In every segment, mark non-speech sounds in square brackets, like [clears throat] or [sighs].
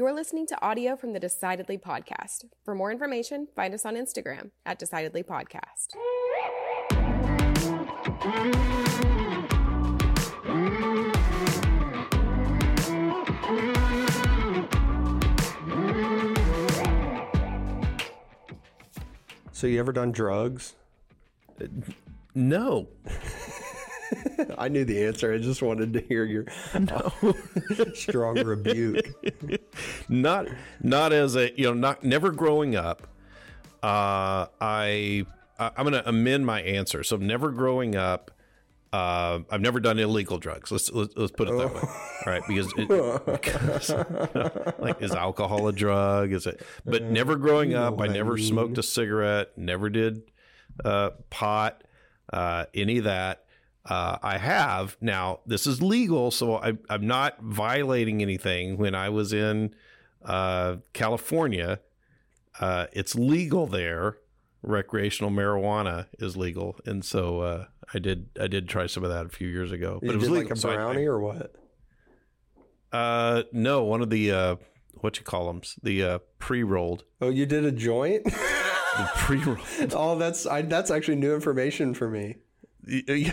You're listening to audio from the Decidedly podcast. For more information, find us on Instagram at Decidedly Podcast. So you ever done drugs? No, [laughs] I knew the answer. I just wanted to hear your [laughs] strong rebuke. [laughs] not not as a you know not never growing up. Uh, I I'm going to amend my answer. So never growing up. Uh, I've never done illegal drugs. Let's let's, let's put it that way. All right, because, it, because [laughs] like is alcohol a drug? Is it? But never growing up, I never smoked a cigarette. Never did uh, pot. Uh, any of that. Uh, I have now. This is legal, so I, I'm not violating anything. When I was in uh, California, uh, it's legal there. Recreational marijuana is legal, and so uh, I did. I did try some of that a few years ago, but You it was legal. like a so I- brownie or what? uh, no, one of the uh, what you call them, the uh, pre-rolled, Oh, you did a joint? [laughs] the pre-rolled. [laughs] oh, that's I, that's actually new information for me. yeah,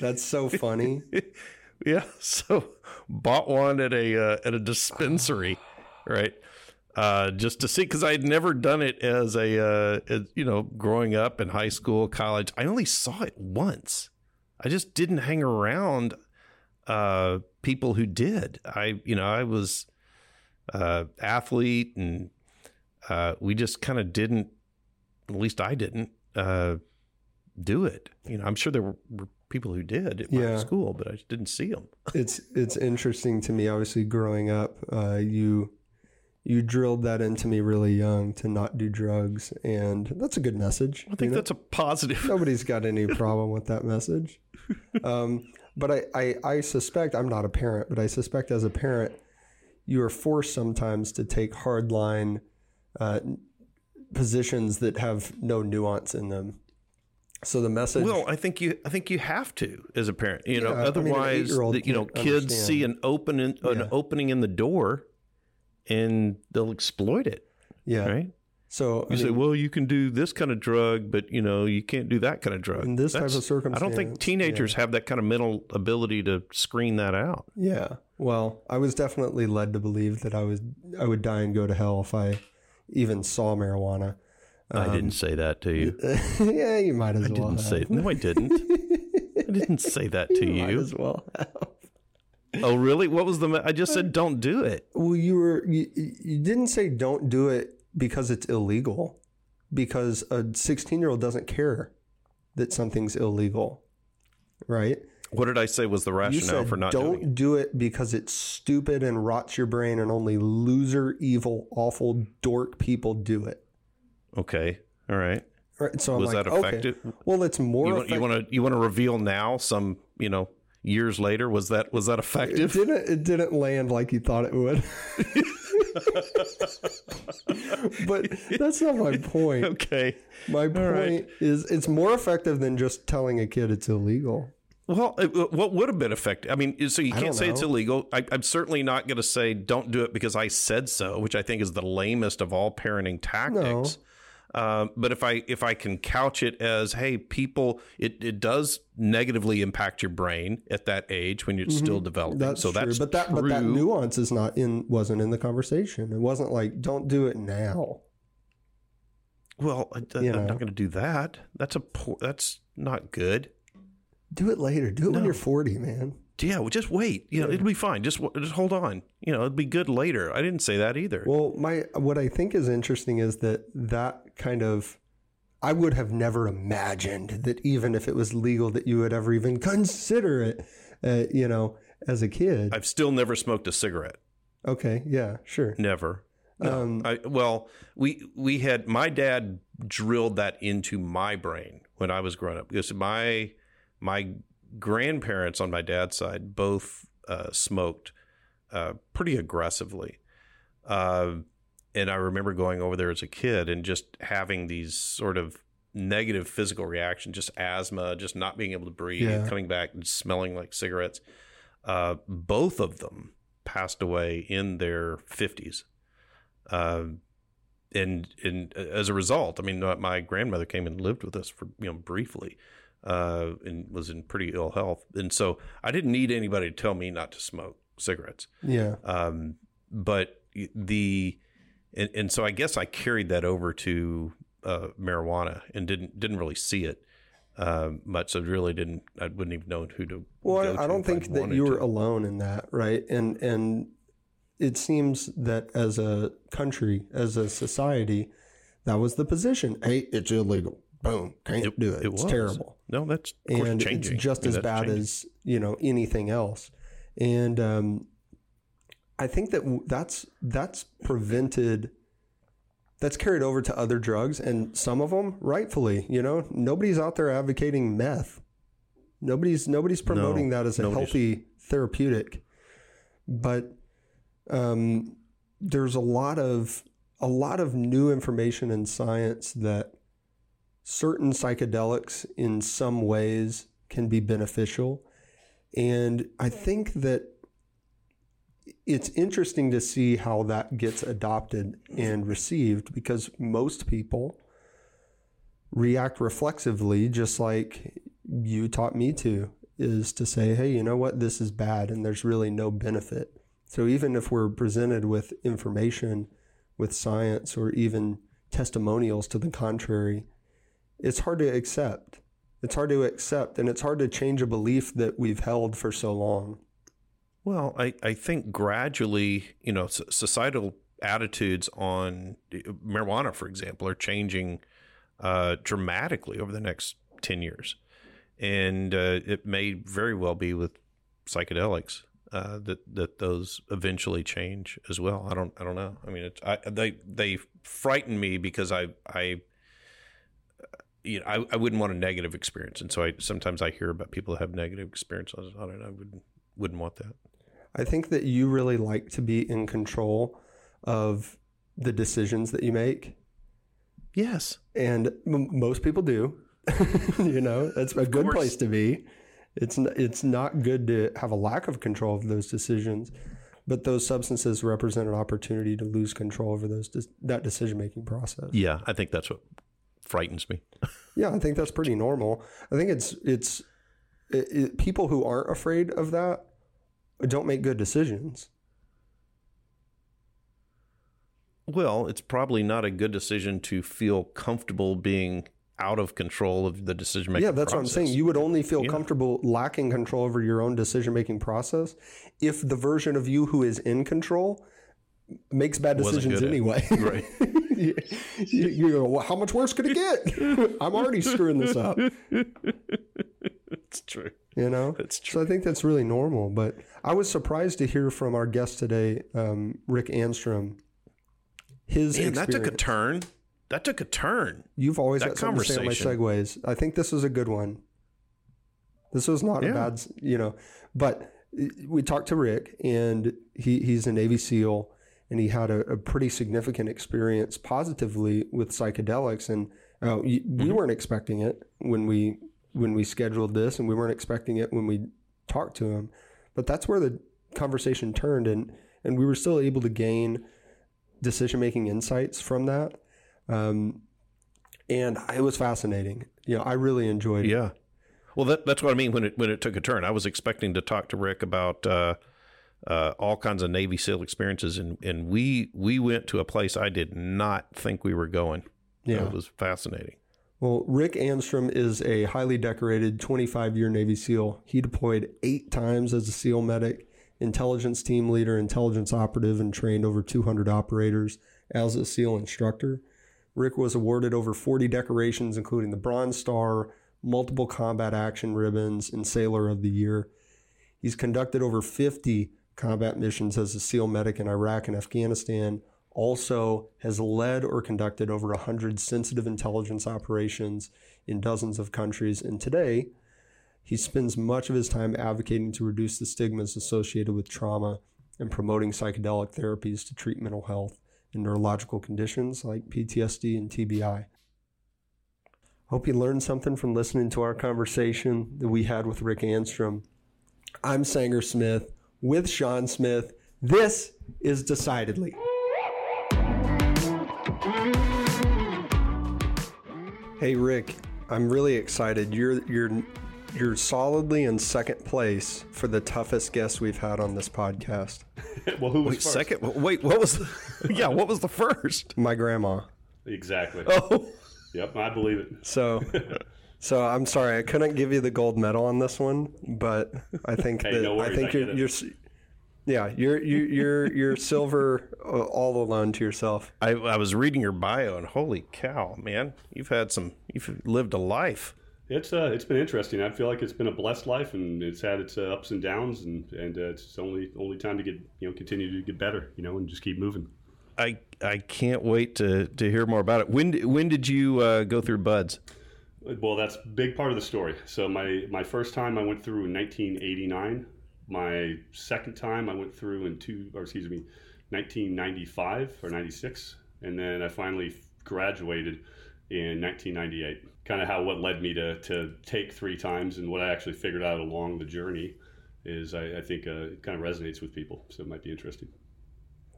That's so funny. [laughs] yeah. So bought one at a uh, at a dispensary, [sighs] right? Uh, just to see because I had never done it as a uh, as, you know growing up in high school, college. I only saw it once. I just didn't hang around uh, people who did. I you know I was uh, athlete and uh, we just kind of didn't. At least I didn't uh, do it. You know, I'm sure there were, were people who did at my Yeah. school, but I just didn't see them. it's it's interesting to me. Obviously, growing up, uh, you you drilled that into me really young to not do drugs, and that's a good message. I think that's a positive. [laughs] Nobody's got any problem with that message. Um, but I, I, I suspect, I'm not a parent, but I suspect as a parent, you are forced sometimes to take hardline uh, positions that have no nuance in them. So the message. Well, I think you. I think you have to as a parent. You know, Yeah, I mean, otherwise, the- you know, kids understand. see an open an Yeah. opening in the door, and they'll exploit it. yeah. Right? So I You say, mean, well, you can do this kind of drug, but you know, you can't do that kind of drug. In this type of circumstance, I don't think teenagers have that kind of mental ability to screen that out. yeah. Well, I was definitely led to believe that I was I would die and go to hell if I even saw marijuana. I um, didn't say that to you. [laughs] yeah, you might as I well. didn't have. say. No, I didn't. I didn't say that to [laughs] Might you. as well. have. Oh, really? What was the? me- I just said uh, don't do it. Well, you were you, you didn't say don't do it because it's illegal, because a 16 year old doesn't care that something's illegal, right? What did I say was the rationale said for not doing? don't doing it? do it because it's stupid and rots your brain, and only loser, evil, awful dork people do it. Okay. All right. Right? So I'm Was like, that okay, effective? well, it's more. You want, you want to you want to reveal now some you know years later was that was that effective? it didn't it didn't land like you thought it would. [laughs] but that's not my point. Okay. My point right. is it's more effective than just telling a kid it's illegal. Well, it- what would have been effective? I mean, so you can't say it's illegal. I, I'm certainly not going to say don't do it because I said so, which I think is the lamest of all parenting tactics. Um, but if I if I can couch it as, hey, people, it, it does negatively impact your brain at that age when you're still developing. Mm-hmm. That's so true. that's but that true. but that nuance is not in wasn't in the conversation. It wasn't like don't do it now. well, I, am not going to do that. That's a poor. That's not good. Do it later. Do it when you're 40, man. Yeah, well, just wait. You know, it'll be fine. Just just hold on. You know, it'll be good later. I didn't say that either. Well, my what I think is interesting is that that kind of I would have never imagined that even if it was legal that you would ever even consider it. Uh, you know, as a kid. I've still never smoked a cigarette. okay, yeah, sure. Never. No. Um, I, well, we we had my dad drilled that into my brain when I was growing up because my my grandparents on my dad's side both uh, smoked uh, pretty aggressively, uh, and I remember going over there as a kid and just having these sort of negative physical reactions, just asthma, just not being able to breathe, Yeah. coming back and smelling like cigarettes. Uh, both of them passed away in their fifties. Uh, and and as a result, I mean, my grandmother came and lived with us for you know briefly, uh, and was in pretty ill health, and so I didn't need anybody to tell me not to smoke cigarettes. Yeah. Um, but the and, and so I guess I carried that over to uh, marijuana and didn't didn't really see it uh, much. So really didn't I wouldn't even know who to. Well, I don't think that you were to. alone in that, right? And and it seems that as a country, as a society, that was the position. Hey, it's illegal. Boom, can't it, do it. it it's was. terrible. No, that's and changing. it's just I mean, as bad changing. as you know anything else. And um, I think that that's that's prevented. That's carried over to other drugs, and some of them, rightfully, you know, nobody's out there advocating meth. Nobody's nobody's promoting no, that as a healthy therapeutic, but um, there's a lot of a lot of new information in science that certain psychedelics in some ways can be beneficial. And I think that it's interesting to see how that gets adopted and received because most people react reflexively, just like you taught me to, is to say, hey, you know what, this is bad and there's really no benefit. So even if we're presented with information, with science, or even testimonials to the contrary, it's hard to accept. It's hard to accept, and it's hard to change a belief that we've held for so long. Well, I, I think gradually, you know, societal attitudes on marijuana, for example, are changing uh, dramatically over the next 10 years. And uh, it may very well be with psychedelics uh, that that those eventually change as well. I don't I don't know. I mean, I, they they frighten me because I I you know I, I wouldn't want a negative experience, and so I sometimes I hear about people that have negative experiences. on don't. I wouldn't wouldn't want that. I think that you really like to be in control of the decisions that you make. Yes, and m- most people do. [laughs] you know, that's a good place to be. It's it's not good to have a lack of control of those decisions, but those substances represent an opportunity to lose control over those that decision making process. Yeah, I think that's what frightens me. yeah, I think that's pretty normal. I think it's it's it, it, people who aren't afraid of that don't make good decisions. Well, it's probably not a good decision to feel comfortable being out of control of the decision making. Process. Yeah, that's process. what I'm saying. You would only feel yeah. comfortable lacking control over your own decision making process if the version of you who is in control makes bad decisions anyway. Right. [laughs] you, you, go, well, how much worse could it get? [laughs] I'm already screwing this up. It's true. You know, it's true. So I think that's really normal. But I was surprised to hear from our guest today, um, Rick Anstrom. His Man, that took a turn that took a turn. You've always that got something to say on my segues. I think this was a good one. This was not yeah. a bad, you know, but we talked to Rick, and he, he's a Navy SEAL, and he had a, a pretty significant experience positively with psychedelics, and uh, we mm-hmm. weren't expecting it when we when we scheduled this, and we weren't expecting it when we talked to him, but that's where the conversation turned, and and we were still able to gain decision making insights from that um, and it was fascinating. You know, I really enjoyed it. Yeah. Well, that, that's what I mean when it when it took a turn. I was expecting to talk to Rick about uh, uh, all kinds of Navy SEAL experiences, and and we we went to a place I did not think we were going. Yeah, it was fascinating. Well, Rick Anstrom is a highly decorated 25 year Navy SEAL. He deployed eight times as a SEAL medic, intelligence team leader, intelligence operative, and trained over 200 operators as a SEAL instructor. Rick was awarded over 40 decorations, including the Bronze Star, multiple combat action ribbons, and Sailor of the Year. He's conducted over 50 combat missions as a SEAL medic in Iraq and Afghanistan. Also, has led or conducted over 100 sensitive intelligence operations in dozens of countries. And today, he spends much of his time advocating to reduce the stigmas associated with trauma and promoting psychedelic therapies to treat mental health and neurological conditions like PTSD and TBI. Hope you learned something from listening to our conversation that we had with Rick Anstrom. I'm Sanger Smith with Sean Smith. This is Decidedly. Hey Rick, I'm really excited. You're you're you're solidly in second place for the toughest guest we've had on this podcast. [laughs] well, who was Wait, first? second. Wait, what was? The, [laughs] yeah, what was the first? My grandma. Exactly. Oh, Yep, I believe it. So [laughs] so I'm sorry I couldn't give you the gold medal on this one, but I [laughs] think Hey, that no worries, I think I you're you're yeah, you're you, you're you're [laughs] silver uh, all alone to yourself. I, I was reading your bio, and holy cow, man, you've had some. You've lived a life. It's uh, it's been interesting. I feel like it's been a blessed life, and it's had its uh, ups and downs, and and uh, it's only only time to get you know continue to get better, you know, and just keep moving. I I can't wait to to hear more about it. When when did you uh, go through Buds? Well, that's big part of the story. So my my first time I went through in 1989. My second time I went through in two, or excuse me, 1995 or 96, and then I finally graduated in 1998. Kind of how what led me to to take three times, and what I actually figured out along the journey is I, I think uh, it kind of resonates with people, so it might be interesting.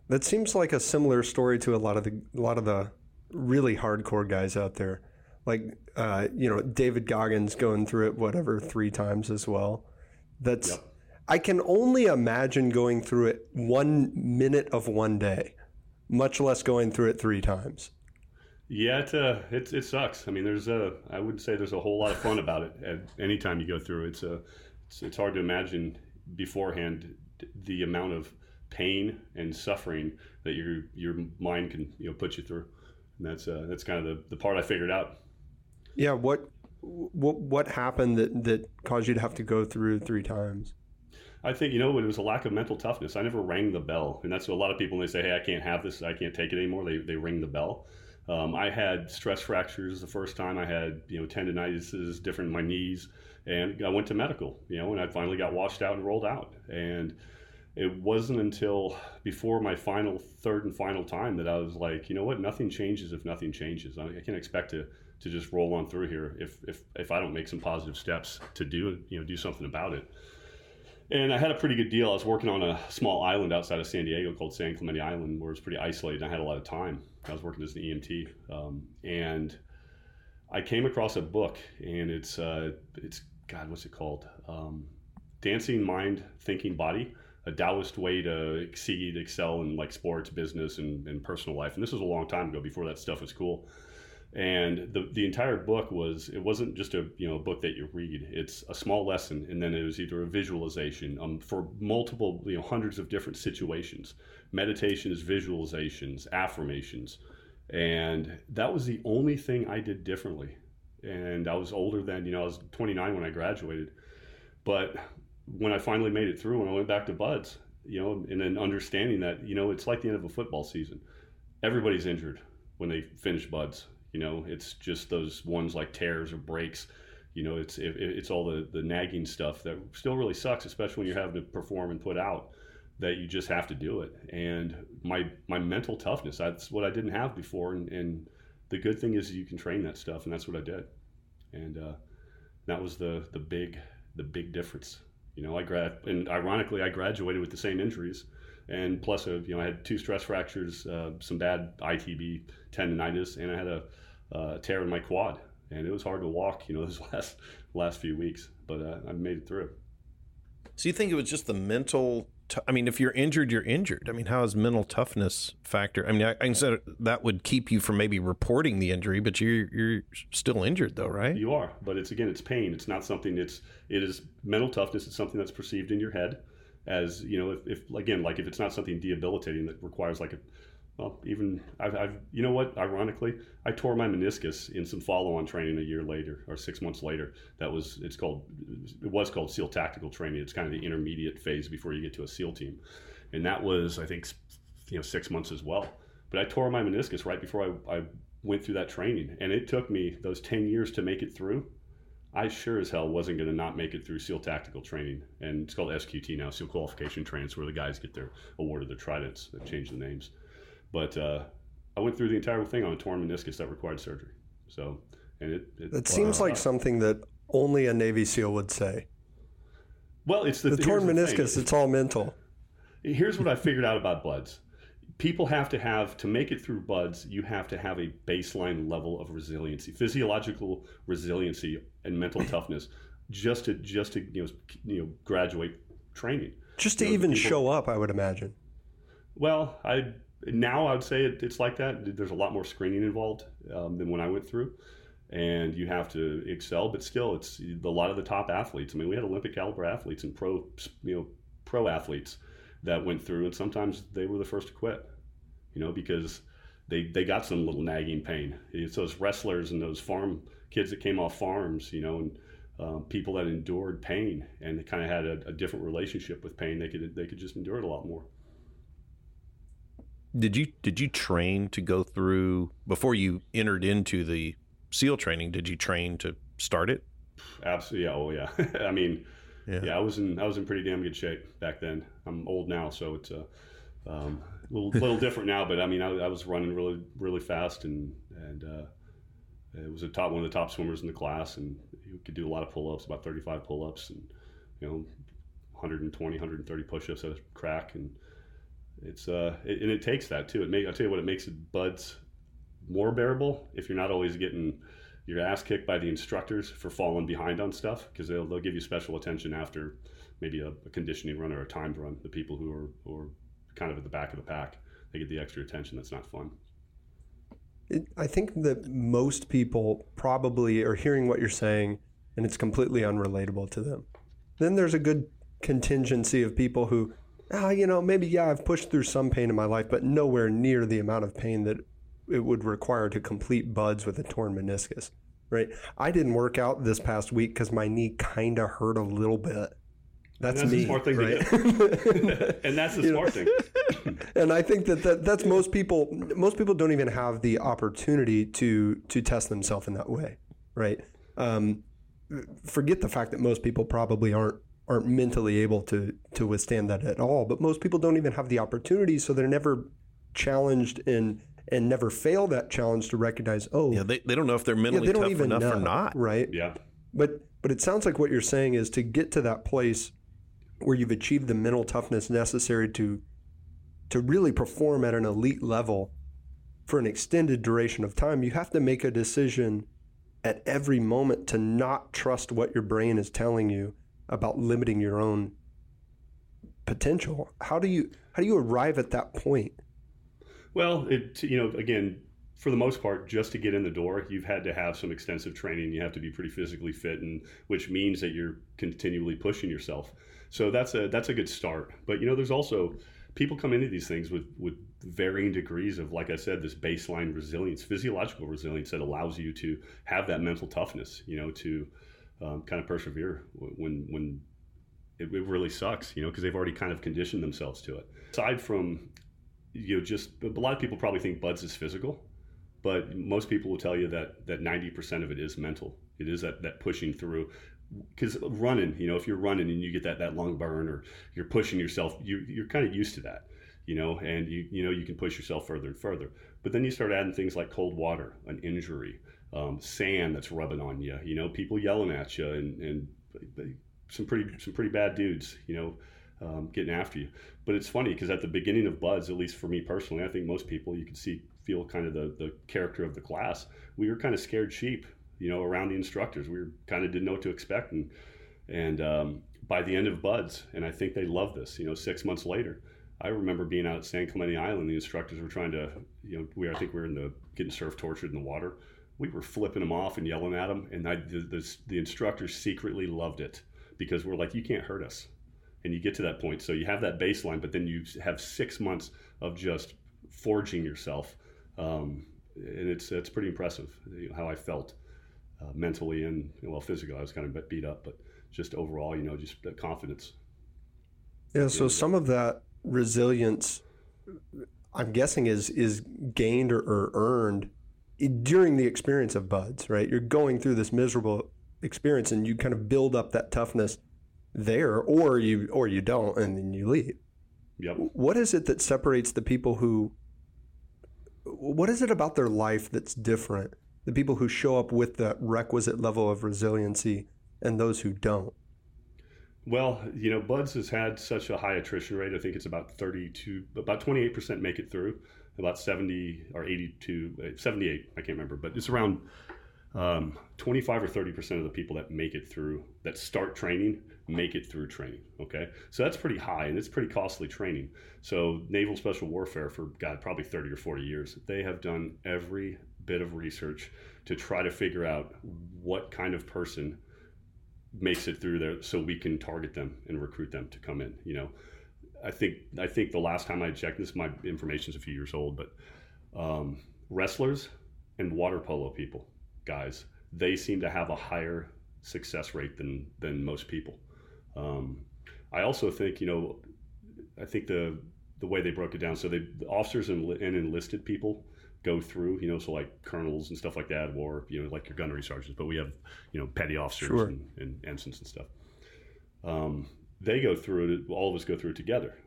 That seems like a similar story to a lot of the a lot of the really hardcore guys out there. Like uh, you know, David Goggins going through it whatever three times as well. That's Yep. I can only imagine going through it one minute of one day, much less going through it three times. Yeah, it, uh, it, it sucks. I mean, there's a, I would say there's a whole lot of fun about it. At any time you go through, it's a, it's, it's hard to imagine beforehand the amount of pain and suffering that your your mind can you know put you through. And that's uh, that's kind of the, the part I figured out. Yeah, what what what happened that that caused you to have to go through three times? I think you know it was a lack of mental toughness. I never rang the bell, and that's what a lot of people when they say, "Hey, I can't have this. I can't take it anymore." They they ring the bell. Um, I had stress fractures the first time. I had you know tendonitis, different my knees, and I went to medical. You know, and I finally got washed out and rolled out. And it wasn't until before my final third and final time that I was like, you know what? Nothing changes if nothing changes. I, I can't expect to to just roll on through here if if if I don't make some positive steps to do you know do something about it. And I had a pretty good deal. I was working on a small island outside of San Diego called San Clemente Island, where it's pretty isolated. I had a lot of time. I was working as an EMT, um, and I came across a book, and it's uh, it's God, what's it called? Um, Dancing Mind, Thinking Body: A Taoist Way to Exceed, Excel in like sports, business, and, and personal life. And this was a long time ago, before that stuff was cool and the, the entire book was it wasn't just a you know book that you read. It's a small lesson and then it was either a visualization um, for multiple you know hundreds of different situations. Meditations visualizations affirmations. And that was the only thing i did differently. And i was older than you know i was 29 when i graduated. But when i finally made it through when i went back to buds you know and then understanding that you know it's like the end of a football season. Everybody's injured when they finish buds you know, it's just those ones like tears or breaks. You know, it's it, it's all the the nagging stuff that still really sucks, especially when you're having to perform and put out. That you just have to do it. And my my mental toughness, that's what I didn't have before. And, and the good thing is you can train that stuff, and that's what I did. And uh, that was the the big the big difference. You know, I grad and ironically, I graduated with the same injuries and plus, you know, I had two stress fractures, uh, some bad ITB tendonitis, and I had a uh, tear in my quad, and it was hard to walk, you know, [laughs] those last last few weeks. But uh, I made it through. So you think it was just the mental? T- I mean, if you're injured, you're injured. I mean, how is mental toughness factor? I mean, I, I can say that would keep you from maybe reporting the injury, but you're you're still injured though, right? You are, but it's again, it's pain. It's not something. It's it is mental toughness. It's something that's perceived in your head as you know, if, if again, like if it's not something debilitating that requires like a well, even I've, I've, you know what? Ironically, I tore my meniscus in some follow-on training a year later or six months later. That was it's called it was called SEAL tactical training. It's kind of the intermediate phase before you get to a SEAL team, and that was I think you know six months as well. But I tore my meniscus right before I, I went through that training, and it took me those ten years to make it through. I sure as hell wasn't going to not make it through SEAL tactical training, and it's called SQT now, SEAL qualification training. It's where the guys get their awarded their tridents. They've changed the names, but uh, I went through the entire thing on a torn meniscus that required surgery. So, and it it, That seems like something that only a Navy SEAL would say. well, it's the, The torn here's the meniscus, it's all mental. Here's what I figured out about buds. People have to have to make it through buds you have to have a baseline level of resiliency physiological resiliency and mental [clears throat] toughness just to just to you know you know graduate training. Just to You know, even people- show up, I would imagine. well i now i would say it, it's like that. There's a lot more screening involved um, than when i went through and you have to excel but still it's a lot of the top athletes i mean we had olympic caliber athletes and pro you know pro athletes that went through and sometimes they were the first to quit you know because they they got some little nagging pain it's those wrestlers and those farm kids that came off farms you know and um, people that endured pain and they kind of had a, a different relationship with pain they could they could just endure it a lot more Did you did you train to go through before you entered into the SEAL training? Did you train to start it? Absolutely. Yeah. Oh, yeah. [laughs] I mean, Yeah. yeah. I was in I was in pretty damn good shape back then. I'm old now, so it's a um, little [laughs] little different now. But I mean, I, I was running really really fast, and and uh, it was a top one of the top swimmers in the class, and you could do a lot of pull ups, about 35 pull ups, and you know, 120, 130 push ups at a crack, and it's uh, it, and it takes that too. It make I tell you what, it makes it buds more bearable if you're not always getting your ass kicked by the instructors for falling behind on stuff because they'll, they'll give you special attention after maybe a, a conditioning run or a timed run. The people who are, who are kind of at the back of the pack, they get the extra attention. That's not fun. I think that most people probably are hearing what you're saying and it's completely unrelatable to them. Then there's a good contingency of people who, ah, you know, maybe, yeah, I've pushed through some pain in my life, but nowhere near the amount of pain that it would require to complete buds with a torn meniscus, right? I didn't work out this past week because my knee kind of hurt a little bit. That's, that's me, the smart thing right? to do. [laughs] and that's the [laughs] You know, smart thing. [laughs] and I think that, that that's most people. Most people don't even have the opportunity to to test themselves in that way, right? Um, forget the fact that most people probably aren't aren't mentally able to to withstand that at all. But most people don't even have the opportunity, so they're never challenged and and never fail that challenge to recognize, oh, Yeah, they, they don't know if they're yeah, mentally they don't tough even enough know, or not. right? Yeah. But but it sounds like what you're saying is to get to that place where you've achieved the mental toughness necessary to to really perform at an elite level for an extended duration of time, you have to make a decision at every moment to not trust what your brain is telling you about limiting your own potential. How do you how do you arrive at that point? Well, it you know again for the most part, just to get in the door, you've had to have some extensive training. You have to be pretty physically fit, and which means that you're continually pushing yourself. So that's a that's a good start. But you know, there's also people come into these things with with varying degrees of, like I said, this baseline resilience, physiological resilience that allows you to have that mental toughness. You know, to um, kind of persevere when when it, it really sucks. You know, because they've already kind of conditioned themselves to it. Aside from you know, just a lot of people probably think buds is physical but most people will tell you that that 90% of it is mental. It is that that pushing through. Because running you know if you're running and you get that that lung burn or you're pushing yourself you, you're kind of used to that you know and you you know you can push yourself further and further. But then you start adding things like cold water an injury um, sand that's rubbing on you you know people yelling at you and, and some pretty some pretty bad dudes you know um, getting after you. But it's funny because at the beginning of buds at least for me personally i think most people you can see feel kind of the, the character of the class. We were kind of scared sheep you know around the instructors. We were kind of didn't know what to expect. And and um, by the end of buds and i think they love this you know six months later i remember being out at san clemente island. The instructors were trying to you know we i think we were in the getting surf tortured in the water. We were flipping them off and yelling at them and I, the, the, the instructors secretly loved it because we're like you can't hurt us. And you get to that point. So you have that baseline but then you have six months of just forging yourself um, and it's it's pretty impressive you know, how I felt uh, mentally and well physically. I was kind of beat up, but just overall, you know, just the confidence. Yeah, so some of that resilience, I'm guessing, is is gained or, or earned during the experience of buds, right? You're going through this miserable experience, and you kind of build up that toughness there, or you or you don't, and then you leave. Yep. What is it that separates the people who? What is it about their life that's different? The people who show up with that requisite level of resiliency and those who don't. Well, you know, Buds has had such a high attrition rate. I think it's about 32, about 28% make it through, about 70 or 82, eh, 78, I can't remember, but it's around um, 25 or 30% of the people that make it through, that start training, make it through training. Okay. So that's pretty high and it's pretty costly training. So, Naval Special Warfare, for God, probably 30 or 40 years, they have done every bit of research to try to figure out what kind of person makes it through there so we can target them and recruit them to come in you know i think i think the last time i checked this my information is a few years old but um, wrestlers and water polo people guys they seem to have a higher success rate than than most people um, i also think you know i think the the way they broke it down so they the officers and, and enlisted people go through, you know, so like colonels and stuff like that, or you know, like your gunnery sergeants. But we have, you know, petty officers Sure. and, and ensigns and stuff. Um, they go through it. All of us go through it together.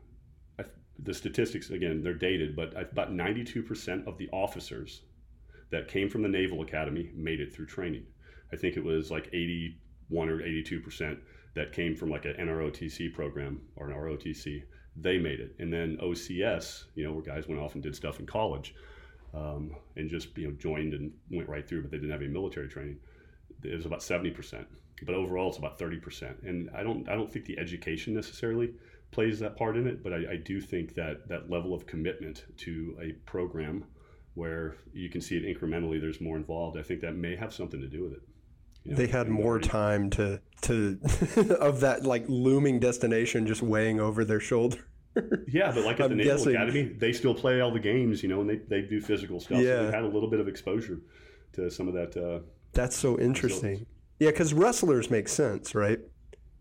I, the statistics again, they're dated, but I, about ninety-two percent of the officers that came from the Naval Academy made it through training. I think it was like eighty-one or eighty-two percent that came from like an NROTC program or an ROTC. They made it, and then OCS, you know, where guys went off and did stuff in college um, and just you know joined and went right through, but they didn't have any military training. It was about seventy percent, but overall it's about thirty percent. And I don't I don't think the education necessarily plays that part in it, but I, I do think that that level of commitment to a program where you can see it incrementally, there's more involved. I think that may have something to do with it. You know, they had more time to to [laughs] of that like looming destination just weighing over their shoulder. [laughs] Yeah, but like at the I'm Naval guessing- Academy, they still play all the games, you know, and they, they do physical stuff. Yeah. So they had a little bit of exposure to some of that. Uh, That's so interesting. Yeah, because wrestlers make sense, right?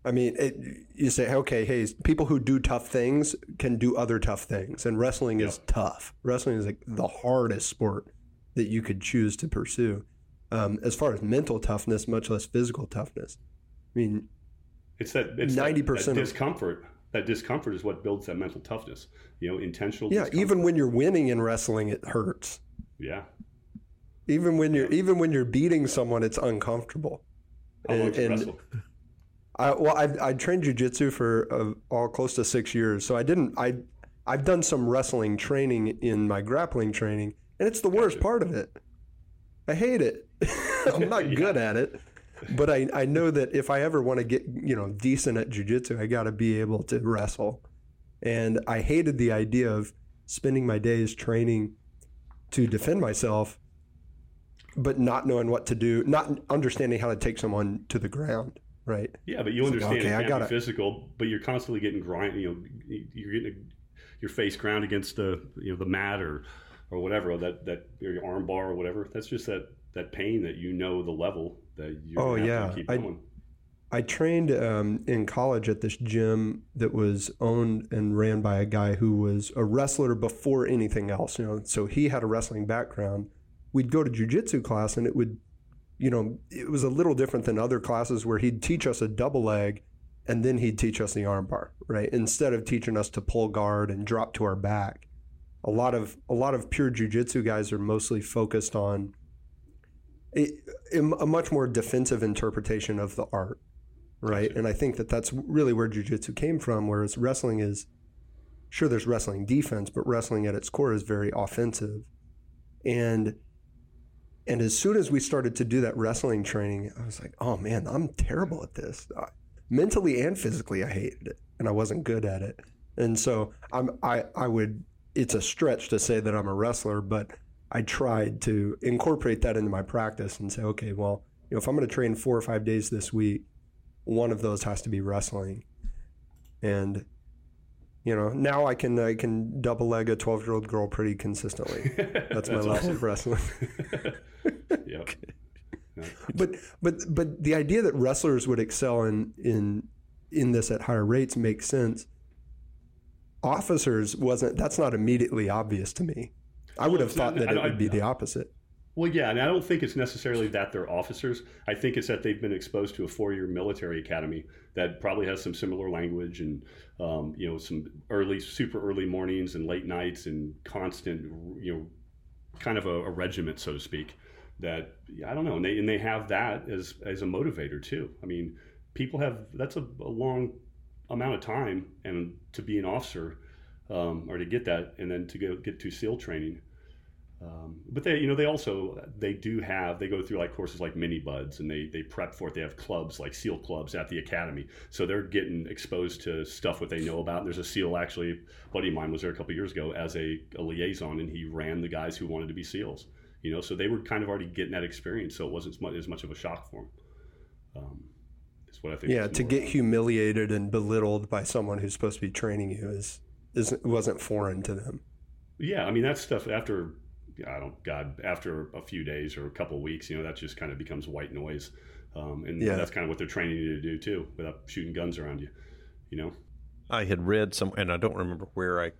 I mean, it, you say, okay, hey, people who do tough things can do other tough things, and wrestling is tough. Wrestling is like the hardest sport that you could choose to pursue, um, as far as mental toughness, much less physical toughness. I mean, It's that it's 90% that, that discomfort. That discomfort is what builds that mental toughness. You know, intentional. yeah, discomfort. even when you're winning in wrestling, it hurts. yeah. Even when you're even when you're beating someone, it's uncomfortable. How And- and-? I, well, I, I trained jujitsu for uh, all close to six years, so I didn't. I I've done some wrestling training in my grappling training, and it's the worst part of it. I hate it. [laughs] I'm not [laughs] Yeah. good at it, but I, I know that if I ever want to get you know decent at jujitsu, I got to be able to wrestle. And I hated the idea of spending my days training to defend myself, but not knowing what to do, not understanding how to take someone to the ground. Right. Yeah, but you It's like, understand okay, I it can't gotta- be physical, but you're constantly getting grind. You know, you're getting your face ground against the you know the mat or or whatever or that that your arm bar or whatever. That's just that that pain that you know the level that you're. Oh, have yeah. to keep I- going. I trained um, in college at this gym that was owned and ran by a guy who was a wrestler before anything else. You know, so he had a wrestling background. We'd go to jujitsu class, and it would, you know, it was a little different than other classes where he'd teach us a double leg, and then he'd teach us the armbar. Right, instead of teaching us to pull guard and drop to our back. A lot of a lot of pure jujitsu guys are mostly focused on a, a much more defensive interpretation of the art right? Gotcha. And I think that that's really where jujitsu came from. Whereas wrestling is, sure, there's wrestling defense, but wrestling at its core is very offensive. And and as soon as we started to do that wrestling training, I was like, oh man, I'm terrible at this. I, mentally and physically, I hated it, and I wasn't good at it. And so I'm I I would. It's a stretch to say that I'm a wrestler, but I tried to incorporate that into my practice and say, okay, well, you know, if I'm going to train four or five days this week, one of those has to be wrestling. And you know, now I can I can double leg a 12 year old girl pretty consistently. [laughs] That's, my level of wrestling. [laughs] yeah. [laughs] but but but the idea that wrestlers would excel in in in this at higher rates makes sense. Officers wasn't that's not immediately obvious to me. I would Well, have not- thought that it would be the opposite. Well, yeah, and I don't think it's necessarily that they're officers. I think it's that they've been exposed to a four-year military academy that probably has some similar language and um, you know some early, super early mornings and late nights and constant, you know, kind of a, a regiment, so to speak. That I don't know, and they and they have that as as a motivator too. I mean, people have that's a, a long amount of time and to be an officer um, or to get that and then to go get to SEAL training. Um, but they, you know, they also they do have they go through like courses like mini buds and they they prep for it. They have clubs like SEAL clubs at the academy, so they're getting exposed to stuff what they know about. And there's a SEAL actually, a buddy of mine was there a couple years ago as a, a liaison, and he ran the guys who wanted to be SEALs. You know, so they were kind of already getting that experience, so it wasn't as much, as much of a shock for them. Um, is what I think. Yeah, to get humiliated and belittled by someone who's supposed to be training you is isn't wasn't foreign to them. Yeah, I mean that stuff after I don't God after a few days or a couple of weeks, you know, that just kind of becomes white noise, um, and yeah. that's kind of what they're training you to do too, without shooting guns around you, you know. I had read some, and I don't remember where I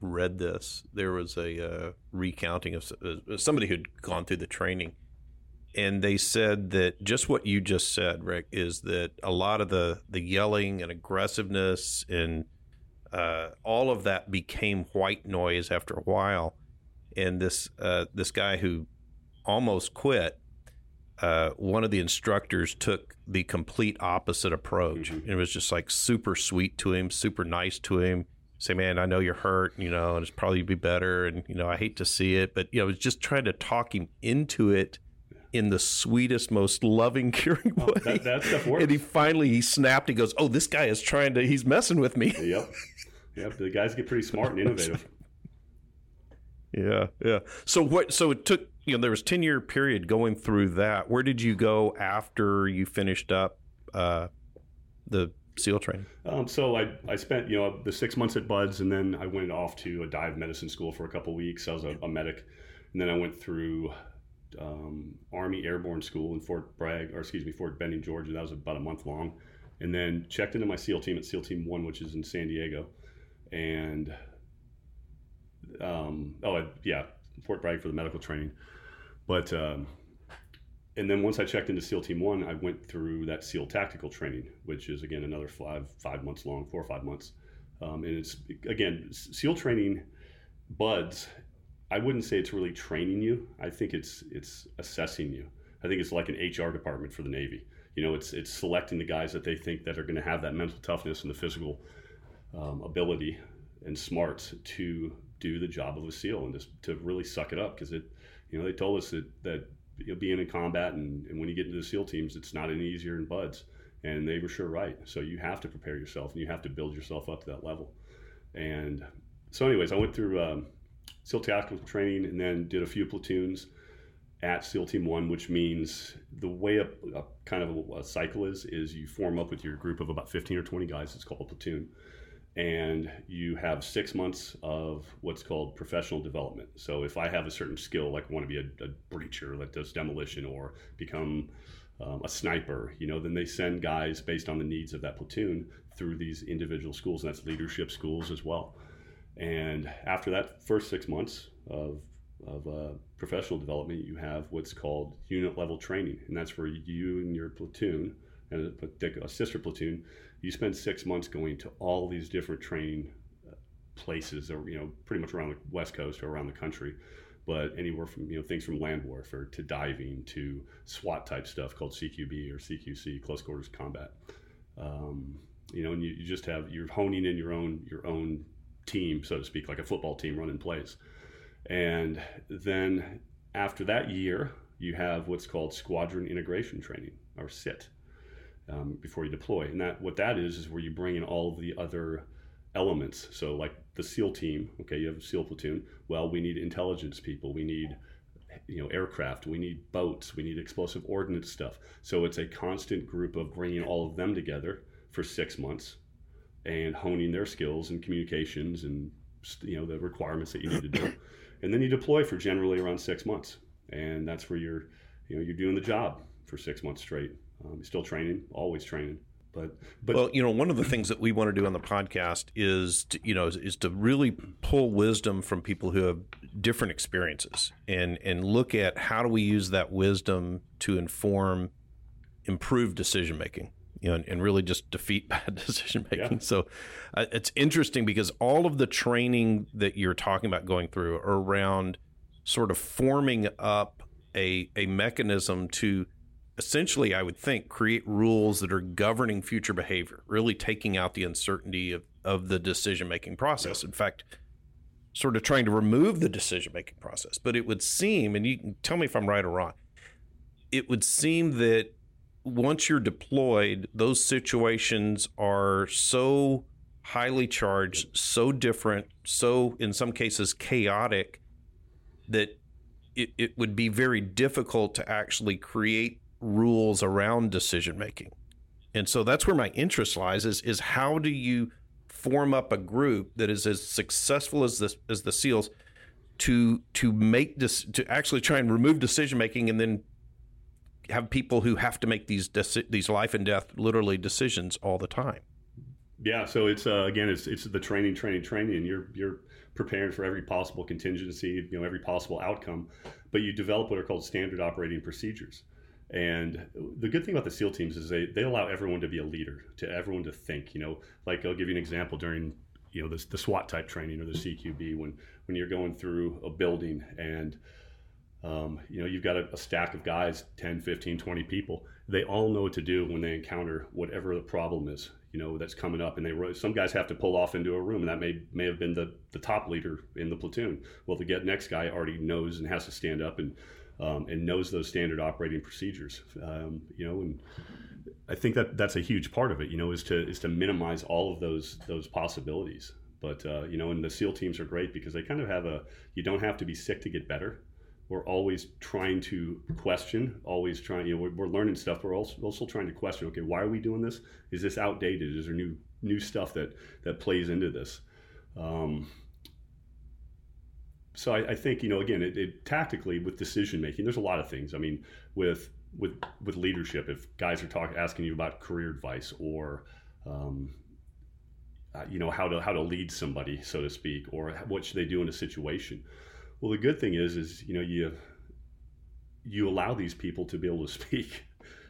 read this. There was a uh, recounting of uh, somebody who'd gone through the training, and they said that just what you just said, Rick, is that a lot of the the yelling and aggressiveness and uh, all of that became white noise after a while. And this uh, this guy who almost quit, uh, one of the instructors took the complete opposite approach. Mm-hmm. It was just like super sweet to him, super nice to him. Say, man, I know you're hurt, you know, and it's probably be better, and you know, I hate to see it, but you know, was just trying to talk him into it in the sweetest, most loving, [laughs] caring way. Oh, that, that, stuff works. And he finally he snapped. He goes, "Oh, this guy is trying to. He's messing with me." Yep. Yep. The guys get pretty smart and innovative. [laughs] yeah, yeah. So what? So it took. You know, there was ten year period going through that. Where did you go after you finished up uh, the SEAL training? Um, so I, I spent you know the six months at Buds, and then I went off to a dive medicine school for a couple weeks. I was a, a medic, and then I went through um, Army Airborne School in Fort Bragg, or excuse me, Fort Benning, Georgia. That was about a month long, and then checked into my SEAL team at SEAL Team One, which is in San Diego, and um, oh yeah, Fort Bragg for the medical training, but. Um, and then once I checked into SEAL Team One, I went through that SEAL tactical training, which is again another five five months long, four or five months. Um, and it's again SEAL training. Buds I wouldn't say it's really training you. I think it's it's assessing you. I think it's like an HR department for the Navy. You know, it's it's selecting the guys that they think that are going to have that mental toughness and the physical um, ability and smarts to do the job of a SEAL and just to really suck it up because it, you know, they told us that that you know, being in combat and, and when you get into the SEAL teams, it's not any easier in buds, and they were sure right. So you have to prepare yourself and you have to build yourself up to that level. And so, anyways, I went through. Um, SEAL tactical training, and then did a few platoons at SEAL Team One, which means the way a, a kind of a, a, cycle is is you form up with your group of about 15 or 20 guys. It's called a platoon, and you have six months of what's called professional development. So if I have a certain skill, like I want to be a, a breacher that does demolition or become um, a sniper, you know, then they send guys based on the needs of that platoon through these individual schools, and that's leadership schools as well. And after that first six months of, of uh, professional development, you have what's called unit level training. And that's where you and your platoon and a, a sister platoon, you spend six months going to all these different training uh, places, or, you know, pretty much around the West Coast or around the country. But anywhere from, you know, things from land warfare to diving to SWAT type stuff called CQB or CQC, close quarters combat. Um, you know, and you, you just have, you're honing in your own, your own team, so to speak, like a football team running plays. And then after that year, you have what's called squadron integration training, or SIT, um, before you deploy. And that what that is is where you bring in all of the other elements. So like the SEAL team, okay, you have a SEAL platoon. Well, we need intelligence people. We need you know aircraft. We need boats. We need explosive ordnance stuff. So it's a constant group of bringing all of them together for six months and honing their skills and communications and you know the requirements that you need to do [coughs] and then you deploy for generally around six months and that's where you're you know you're doing the job for six months straight um, still training always training but, but well you know one of the things that we want to do on the podcast is to, you know is, is to really pull wisdom from people who have different experiences and and look at how do we use that wisdom to inform improved decision making you know, and, and really just defeat [laughs] bad decision making. Yeah. So uh, it's interesting because all of the training that you're talking about going through around sort of forming up a a mechanism to essentially, I would think, create rules that are governing future behavior, really taking out the uncertainty of, of the decision making process. In fact, sort of trying to remove the decision making process. But it would seem, and you can tell me if I'm right or wrong, it would seem that once you're deployed, those situations are so highly charged, so different, so in some cases chaotic that it, it would be very difficult to actually create rules around decision making. And so that's where my interest lies is is how do you form up a group that is as successful as this as the SEALs to to make this to actually try and remove decision making and then have people who have to make these deci- these life and death literally decisions all the time. Yeah, so it's uh, again, it's it's the training, training, training, and you're you're preparing for every possible contingency, you know, every possible outcome, but you develop what are called standard operating procedures. And the good thing about the SEAL teams is they, they allow everyone to be a leader, to everyone to think. You know, like I'll give you an example during you know the, the SWAT type training or the CQB when when you're going through a building and um, you know you've got a, a, stack of guys 10 15 20 people. They all know what to do when they encounter whatever the problem is you know that's coming up. And they some guys have to pull off into a room and that may may have been the the top leader in the platoon. Well the get next guy already knows and has to stand up and um, and knows those standard operating procedures um, you know and I think that that's a huge part of it you know is to is to minimize all of those those possibilities but uh, you know and the SEAL teams are great because they kind of have a you don't have to be sick to get better we're always trying to question, always trying, you know, we're, we're learning stuff. We're also, also trying to question, okay, why are we doing this? Is this outdated? Is there new, new stuff that, that plays into this? Um, so I, I, think, you know, again, it, it, tactically with decision making, there's a lot of things. I mean, with, with, with leadership, if guys are talking, asking you about career advice or, um, uh, you know, how to, how to lead somebody, so to speak, or what should they do in a situation? Well, the good thing is, is you know you you allow these people to be able to [laughs] speak,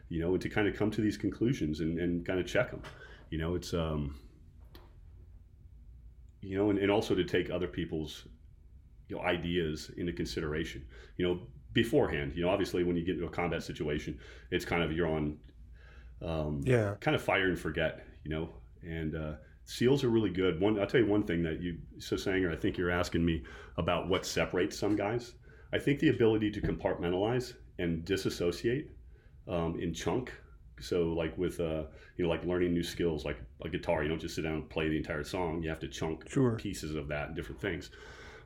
you know, and to kind of come to these conclusions and, and kind of check them. You know, it's um, you know, and, and also to take other people's you know ideas into consideration. You know, beforehand. You know, obviously when you get into a combat situation, it's kind of you're on um, yeah, kind of fire and forget. You know, and uh, seals are really good. One, I'll tell you one thing that you, so Sanger, I think you're asking me about what separates some guys. I think the ability to compartmentalize and disassociate um, in chunk. So like with uh, you know like learning new skills like a guitar, you don't just sit down and play the entire song. You have to chunk sure. pieces of that and different things.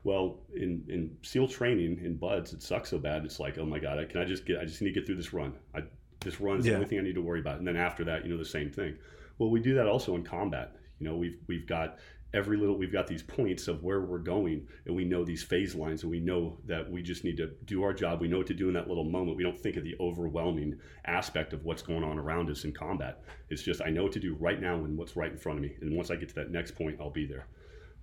Well, in in SEAL training in BUD/S, it sucks so bad. It's like, oh my god, can I just get? I just need to get through this run. I, this run is yeah. the only thing I need to worry about. And then after that, you know, the same thing. Well, we do that also in combat. You know, we've we've got every little we've got these points of where we're going and we know these phase lines and we know that we just need to do our job we know what to do in that little moment we don't think of the overwhelming aspect of what's going on around us in combat it's just i know what to do right now and what's right in front of me and once i get to that next point i'll be there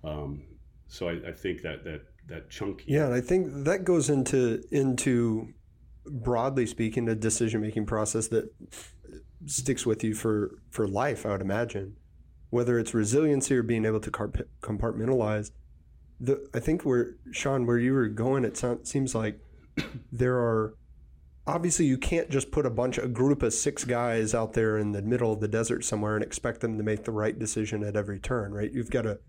um, so I, I, think that that that chunk yeah and i think that goes into into broadly speaking a decision making process that sticks with you for for life i would imagine whether it's resiliency or being able to compartmentalize. The, I think where Sean, where you were going, it sound, seems like [coughs] there are obviously you can't just put a bunch a group of six guys out there in the middle of the desert somewhere and expect them to make the right decision at every turn, right? You've got to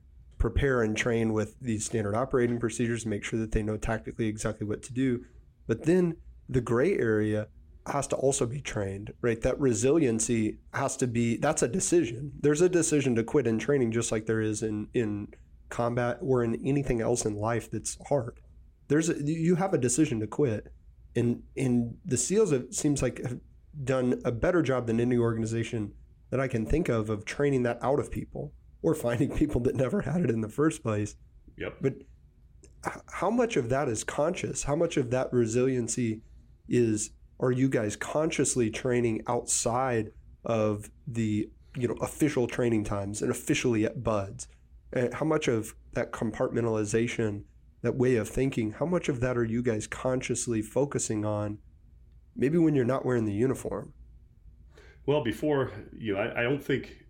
prepare and train with these standard operating procedures, make sure that they know tactically exactly what to do. But then the gray area has to also be trained, right? That resiliency has to be that's a decision. There's a decision to quit in training just like there is in in combat or in anything else in life that's hard. There's a, you have a decision to quit. And in the SEALs it seems like have done a better job than any organization that I can think of of training that out of people or finding [laughs] people that never had it in the first place. Yep. But how much of that is conscious? How much of that resiliency is are you guys consciously training outside of the you know official training times and officially at BUD/S? And how much of that compartmentalization, that way of thinking, how much of that are you guys consciously focusing on? Maybe when you're not wearing the uniform. Well, before you know, I, I don't think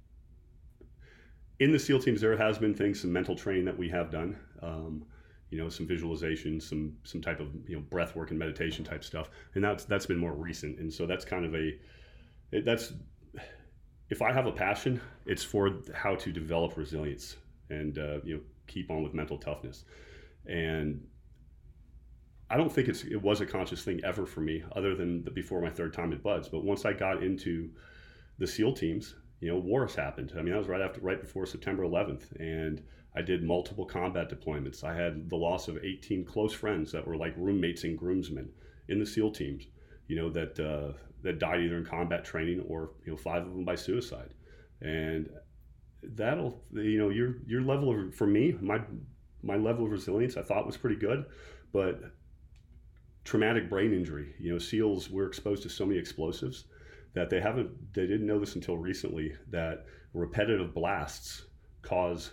in the SEAL teams there has been things, some mental training that we have done. Um, you know, some visualization, some some type of you know breath work and meditation type stuff, and that's that's been more recent. And so that's kind of a it, that's if I have a passion, it's for how to develop resilience and uh, you know keep on with mental toughness. And I don't think it's it was a conscious thing ever for me, other than the, before my third time at BUD/S. But once I got into the SEAL teams, you know, wars happened. I mean, that was right after, right before September 11th, and I did multiple combat deployments. I had the loss of 18 close friends that were like roommates and groomsmen in the SEAL teams. You know that uh, that died either in combat training or you know five of them by suicide, and that'll you know your your level of for me my my level of resilience I thought was pretty good, but traumatic brain injury. You know, SEALs were exposed to so many explosives that they haven't they didn't know this until recently that repetitive blasts cause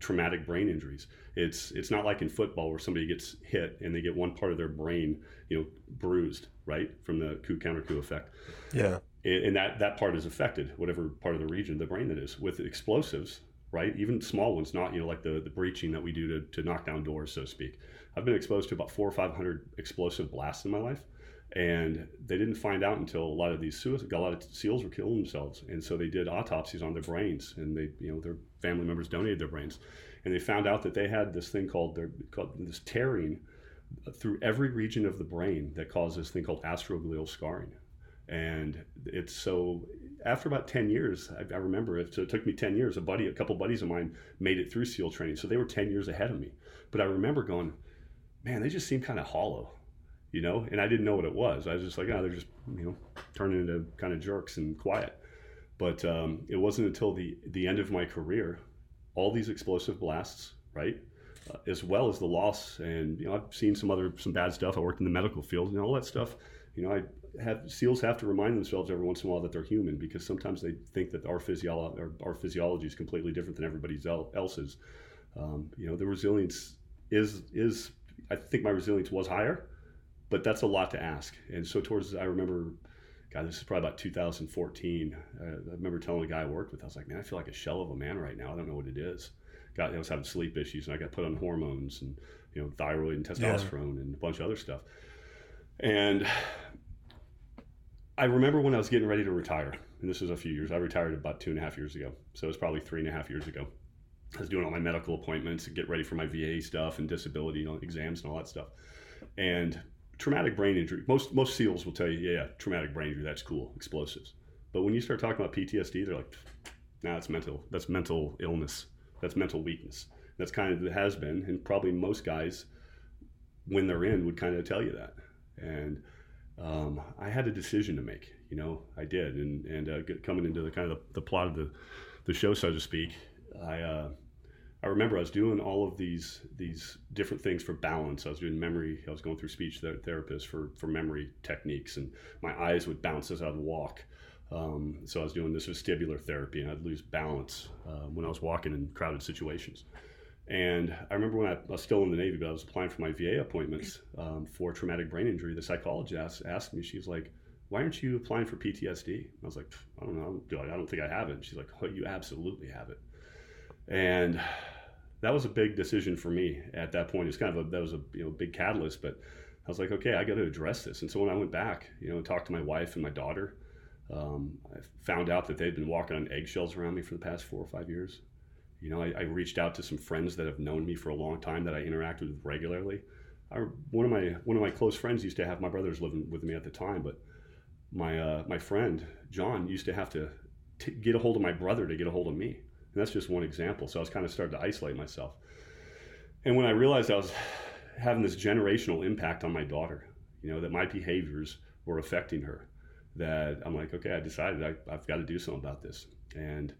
traumatic brain injuries. It's it's not like in football where somebody gets hit and they get one part of their brain, you know, bruised, right, from the coup counter coup effect. Yeah. And that that part is affected, whatever part of the region, the brain that is. With explosives, right, even small ones, not you know like the the breaching that we do to to knock down doors, so to speak. I've been exposed to about four or five hundred explosive blasts in my life and they didn't find out until a lot of these suicide, a lot of SEALs were killing themselves, and so they did autopsies on their brains, and they, you know, their family members donated their brains, and they found out that they had this thing called their called this tearing through every region of the brain that causes this thing called astroglial scarring, and it's so after about 10 years I, I, remember it so it took me 10 years. A buddy a couple buddies of mine made it through seal training so they were 10 years ahead of me. But i remember going man they just seem kind of hollow you know, and I didn't know what it was. I was just like, oh, they're just, you know, turning into kind of jerks and quiet. But um, it wasn't until the the end of my career, all these explosive blasts, right, uh, as well as the loss, and you know, I've seen some other some bad stuff. I worked in the medical field and all that stuff. You know, I have SEALs have to remind themselves every once in a while that they're human because sometimes they think that our physiology our, our physiology is completely different than everybody else's. Um, you know, the resilience is is I think my resilience was higher but that's a lot to ask. And so towards, I remember, God, this is probably about 2014. Uh, I remember telling a guy I worked with, I was like, man, I feel like a shell of a man right now. I don't know what it is. Got, I was having sleep issues and I got put on hormones and, you know, thyroid and testosterone yeah. and a bunch of other stuff. And I remember when I was getting ready to retire, and this was a few years, I retired about two and a half years ago. So it was probably three and a half years ago. I was doing all my medical appointments and get ready for my VA stuff and disability you know, exams and all that stuff. And traumatic brain injury. Most most SEALs will tell you, yeah, yeah, traumatic brain injury, that's cool, explosives. But when you start talking about PTSD, they're like, nah, that's mental. That's mental illness. That's mental weakness. That's kind of it has been, and probably most guys, when they're in, would kind of tell you that. And um, I had a decision to make. You know, I did, and and uh, coming into the kind of the, the plot of the the show, so to speak, I. Uh, I remember I was doing all of these these different things for balance. I was doing memory. I was going through speech therapists for for memory techniques, and my eyes would bounce as I would walk. Um, so I was doing this vestibular therapy, and I'd lose balance uh, when I was walking in crowded situations. And I remember when I, I, was still in the Navy, but I was applying for my VA appointments um, for traumatic brain injury. The psychologist asked, asked me, she's like, "Why aren't you applying for PTSD?" I was like, "I don't know. I don't think I have it." She's like, "Oh, you absolutely have it." And that was a big decision for me at that point. It's kind of a that was a you know big catalyst, but I was like, okay, I got to address this. And so when I went back, you know, and talked to my wife and my daughter, um, I found out that they'd been walking on eggshells around me for the past four or five years. You know, I, I reached out to some friends that have known me for a long time that I interacted with regularly. I, one of my one of my close friends used to have my brothers living with me at the time, but my uh, my friend John used to have to t- get a hold of my brother to get a hold of me. And that's just one example. So I was kind of starting to isolate myself. And when I realized I was having this generational impact on my daughter, you know, that my behaviors were affecting her, that I'm like, okay, I decided I, have got to do something about this. And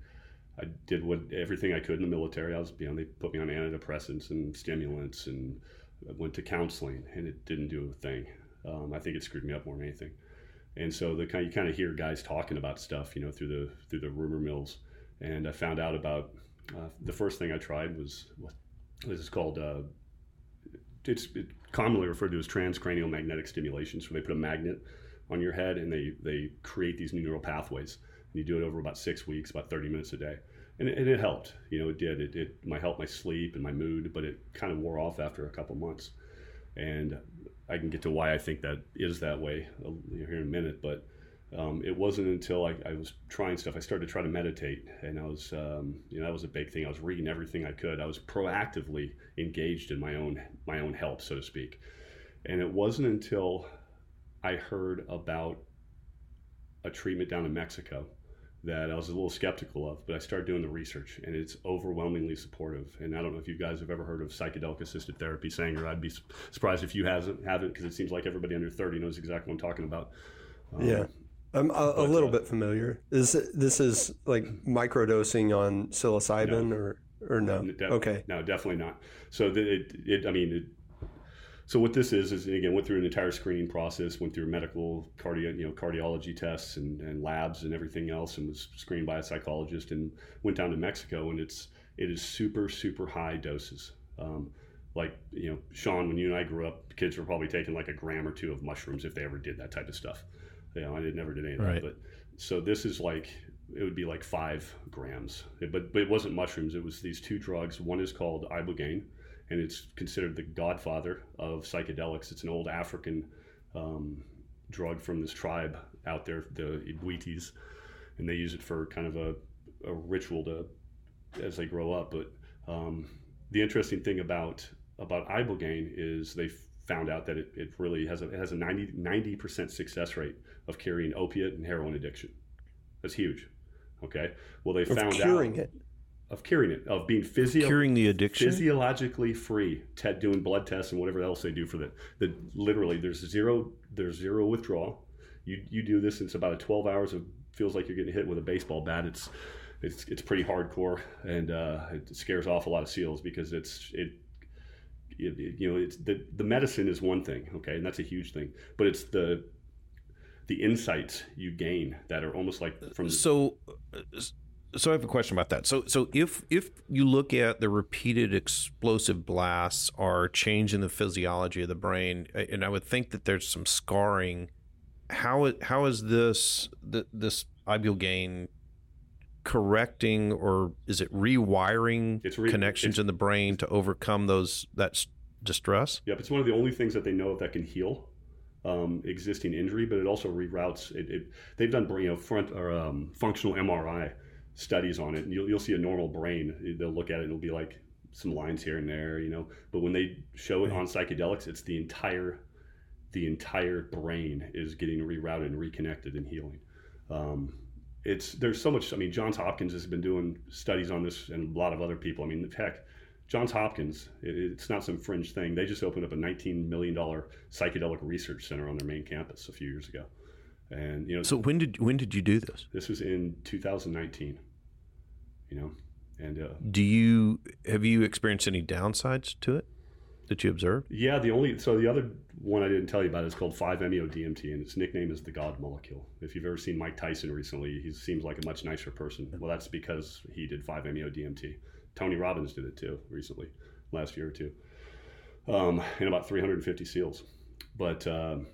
I did what everything I could in the military. I was, you know, they put me on antidepressants and stimulants and went to counseling and it didn't do a thing. Um, I think it screwed me up more than anything. And so the kind you kind of hear guys talking about stuff, you know, through the through the rumor mills and I found out about uh, the first thing I tried was what this is called. Uh, it's it commonly referred to as transcranial magnetic stimulation. So they put a magnet on your head and they they create these new neural pathways. And you do it over about six weeks, about 30 minutes a day. and it, and it helped. You know, it did. It, it my helped my sleep and my mood, but it kind of wore off after a couple months. And I can get to why I think that is that way uh, here in a minute, but. Um, it wasn't until I, I, was trying stuff. I started to try to meditate, and I was, um, you know, that was a big thing. I was reading everything I could. I was proactively engaged in my own my own help, so to speak. And it wasn't until I heard about a treatment down in Mexico that I was a little skeptical of, but I started doing the research and it's overwhelmingly supportive. And I don't know if you guys have ever heard of psychedelic assisted therapy, Sanger. I'd be surprised if you hasn't haven't because it seems like everybody under 30 knows exactly what I'm talking about. Um, yeah. I'm a, a little uh, bit familiar. Is this is like microdosing on psilocybin no. or or no? no okay. No, definitely not. So the, it, it, I mean, it, so what this is is again went through an entire screening process, went through medical cardio, you know, cardiology tests and, and labs and everything else, and was screened by a psychologist, and went down to Mexico, and it's it is super super high doses. Um, like you know, Sean, when you and I grew up, kids were probably taking like a gram or two of mushrooms if they ever did that type of stuff. You know, I did, never did any of right. that, but so this is like it would be like five grams, but but it wasn't mushrooms. It was these two drugs. One is called ibogaine and it's considered the godfather of psychedelics. It's an old African um, drug from this tribe out there, the Igwitis, and they use it for kind of a, a ritual to as they grow up. But um, the interesting thing about about ibogaine is they found out that it, it really has a it has a 90 percent success rate of carrying opiate and heroin addiction. That's huge. Okay. Well, they found out of found curing out it of curing it, of being physio- curing the addiction, physiologically free, Ted doing blood tests and whatever else they do for that. That literally, there's zero, there's zero withdrawal. You you do this, it's about a 12 hours of feels like you're getting hit with a baseball bat. It's it's it's pretty hardcore, and uh, it scares off a lot of seals because it's it. it you know, it's the the medicine is one thing, okay, and that's a huge thing, but it's the the insights you gain that are almost like from so uh, so I have a question about that. So so if if you look at the repeated explosive blasts are change in the physiology of the brain, and I would think that there's some scarring. How how is this this ibogaine correcting or is it rewiring it's re- connections in the brain to overcome those that distress? Yep, it's one of the only things that they know that can heal um, existing injury, but it also reroutes. It, it, they've done you know front or um, functional MRI studies on it, and you'll, you'll see a normal brain. They'll look at it and it'll be like some lines here and there, you know. But when they show it on psychedelics, it's the entire the entire brain is getting rerouted and reconnected and healing. Um, it's there's so much. I mean, Johns Hopkins has been doing studies on this, and a lot of other people. I mean, the heck, Johns Hopkins, it, it's not some fringe thing. They just opened up a 19 million dollar psychedelic research center on their main campus a few years ago. And you know, so when did when did you do this? This was in 2019 you know. And uh, do you have you experienced any downsides to it that you observed? Yeah, the only so the other one I didn't tell you about is called 5-MeO-DMT, and its nickname is the God molecule. If you've ever seen Mike Tyson recently, he seems like a much nicer person. Well, that's because he did 5-MeO-DMT. Tony Robbins did it too recently, last year or two, um, in about 350 seals. But um,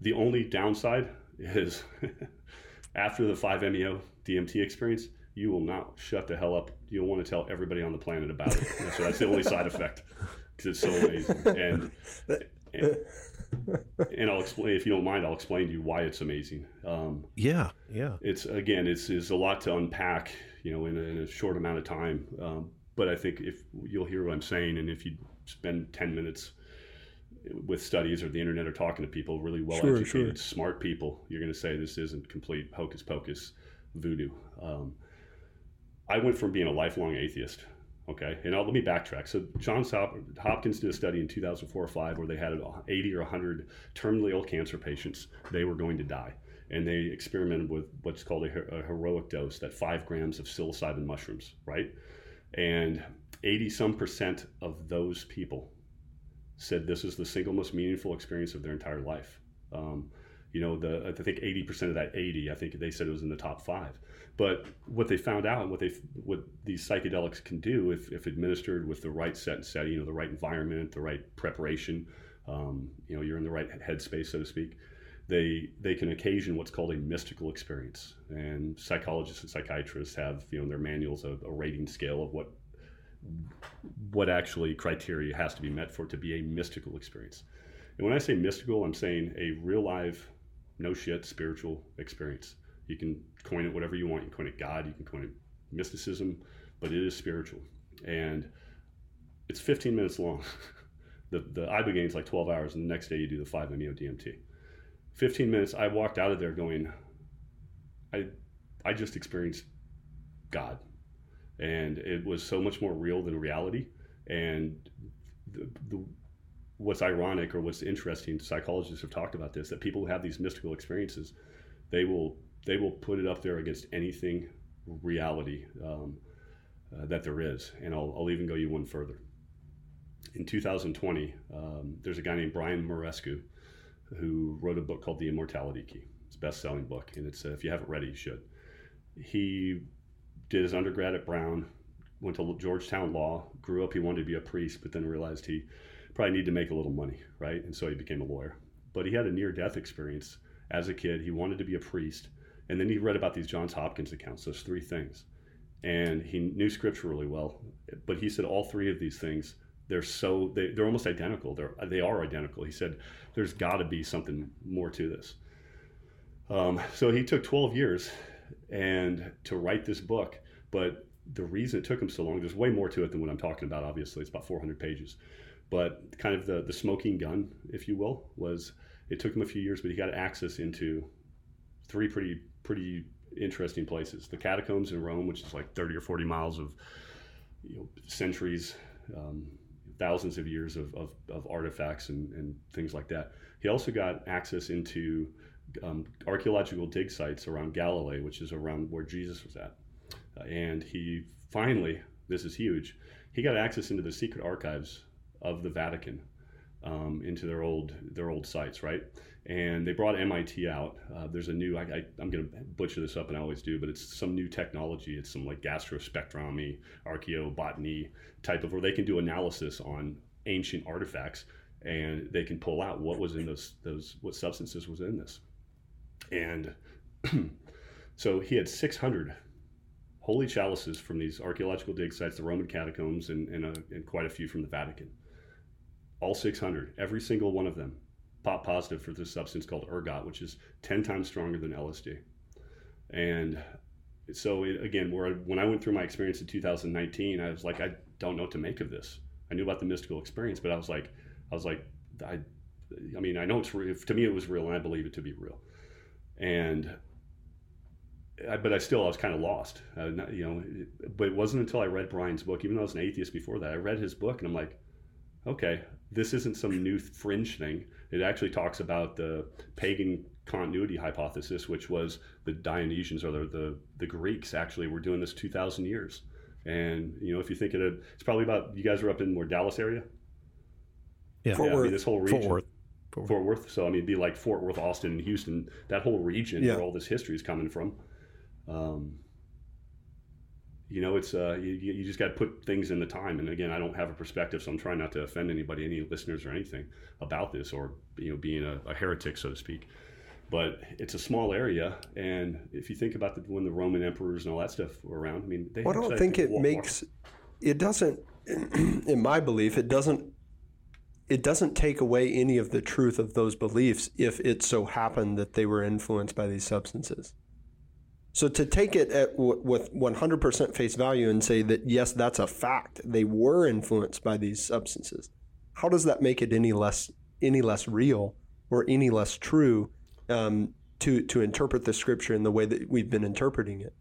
the only downside is [laughs] after the 5-MeO-DMT experience, you will not shut the hell up. You'll want to tell everybody on the planet about it. So that's the only side effect because it's so amazing. And, and, and I'll explain if you don't mind. I'll explain to you why it's amazing. Um, yeah, yeah. It's again, it's is a lot to unpack. You know, in a, in a short amount of time. Um, but I think if you'll hear what I'm saying, and if you spend ten minutes with studies or the internet or talking to people, really well sure, educated, sure. smart people, you're going to say this isn't complete hocus pocus voodoo. Um, I went from being a lifelong atheist. Okay, and I'll, let me backtrack. So Johns Hopkins did a study in 2004 or five where they had 80 or 100 terminally ill cancer patients. They were going to die, and they experimented with what's called a, a heroic dose, that five grams of psilocybin mushrooms, right? And 80 some percent of those people said this is the single most meaningful experience of their entire life. Um, you know, the I think 80% of that 80, I think they said it was in the top five. But what they found out and what they what these psychedelics can do if, if administered with the right set and setting, you know, the right environment, the right preparation, um, you know, you're in the right headspace, so to speak. They they can occasion what's called a mystical experience. And psychologists and psychiatrists have you know in their manuals a, a rating scale of what what actually criteria has to be met for it to be a mystical experience. And when I say mystical, I'm saying a real live, no shit spiritual experience. You can coin it whatever you want. You can coin it God. You can coin it mysticism, but it is spiritual, and it's 15 minutes long. [laughs] the the ibogaine is like 12 hours, and the next day you do the 5-MeO DMT. 15 minutes. I walked out of there going, I I just experienced God, and it was so much more real than reality. And the, the what's ironic or what's interesting, psychologists have talked about this, that people who have these mystical experiences, they will they will put it up there against anything reality um, uh, that there is. And I'll, I'll even go you one further. In 2020, um, there's a guy named Brian Muraresku who wrote a book called The Immortality Key. It's a best-selling book, and it's uh, if you haven't read it, you should. He did his undergrad at Brown, went to Georgetown Law, grew up. He wanted to be a priest, but then realized he probably needed to make a little money, right? And so he became a lawyer. But he had a near-death experience as a kid. He wanted to be a priest, and then he read about these Johns Hopkins accounts, those three things. And he knew scripture really well. But he said all three of these things, they're so, they, they're almost identical. They're, they are identical. He said, there's got to be something more to this. Um, so he took 12 years and to write this book. But the reason it took him so long, there's way more to it than what I'm talking about, obviously. It's about 400 pages. But kind of the, the smoking gun, if you will, was it took him a few years, but he got access into three pretty pretty interesting places. The catacombs in Rome, which is like 30 or 40 miles of you know, centuries, um, thousands of years of, of, of artifacts and, and, things like that. He also got access into um, archaeological dig sites around Galilee, which is around where Jesus was at. Uh, and he finally, this is huge, he got access into the secret archives of the Vatican um, into their old their old sites, right? And they brought MIT out. Uh, there's a new I, am going to butcher this up, and I always do, but it's some new technology. It's some like gastrospectrometry, archaeobotany type of where they can do analysis on ancient artifacts, and they can pull out what was in those those what substances was in this. And [clears throat] so he had 600 holy chalices from these archaeological dig sites, the Roman catacombs, and, and, a, and quite a few from the Vatican all 600, every single one of them, pop positive for this substance called ergot, which is 10 times stronger than LSD. And so, it, again, where when I went through my experience in 2019, I was like, I don't know what to make of this. I knew about the mystical experience, but I was like, I was like, I, I mean, I know it's real. To me, it was real, and I believe it to be real. And I, but I still I was kind of lost, not, you know. But it wasn't until I read Brian's book, even though I was an atheist before that, I read his book, and I'm like, okay, this isn't some new fringe thing. It actually talks about the pagan continuity hypothesis, which was the Dionysians or the, the, the Greeks actually were doing this 2,000 years. And, you know, if you think of it, it's probably about, you guys are up in more Dallas area? Yeah. Fort yeah, Worth. I mean, this whole region. Fort Worth. Fort Worth. Fort Worth. So, I mean, it'd be like Fort Worth, Austin, and Houston, that whole region Yeah. where all this history is coming from. Um, you know, it's uh, you, you just got to put things in the time. And again, I don't have a perspective, so I'm trying not to offend anybody, any listeners or anything about this, or you know, being a, a heretic, so to speak. But it's a small area, and if you think about the, when the Roman emperors and all that stuff were around, I mean, they Well, I don't think it makes it doesn't [clears throat] in my belief it doesn't it doesn't take away any of the truth of those beliefs if it so happened that they were influenced by these substances. So to take it at w- with 100% face value and say that yes that's a fact they were influenced by these substances. How does that make it any less any less real or any less true um, to to interpret the scripture in the way that we've been interpreting it?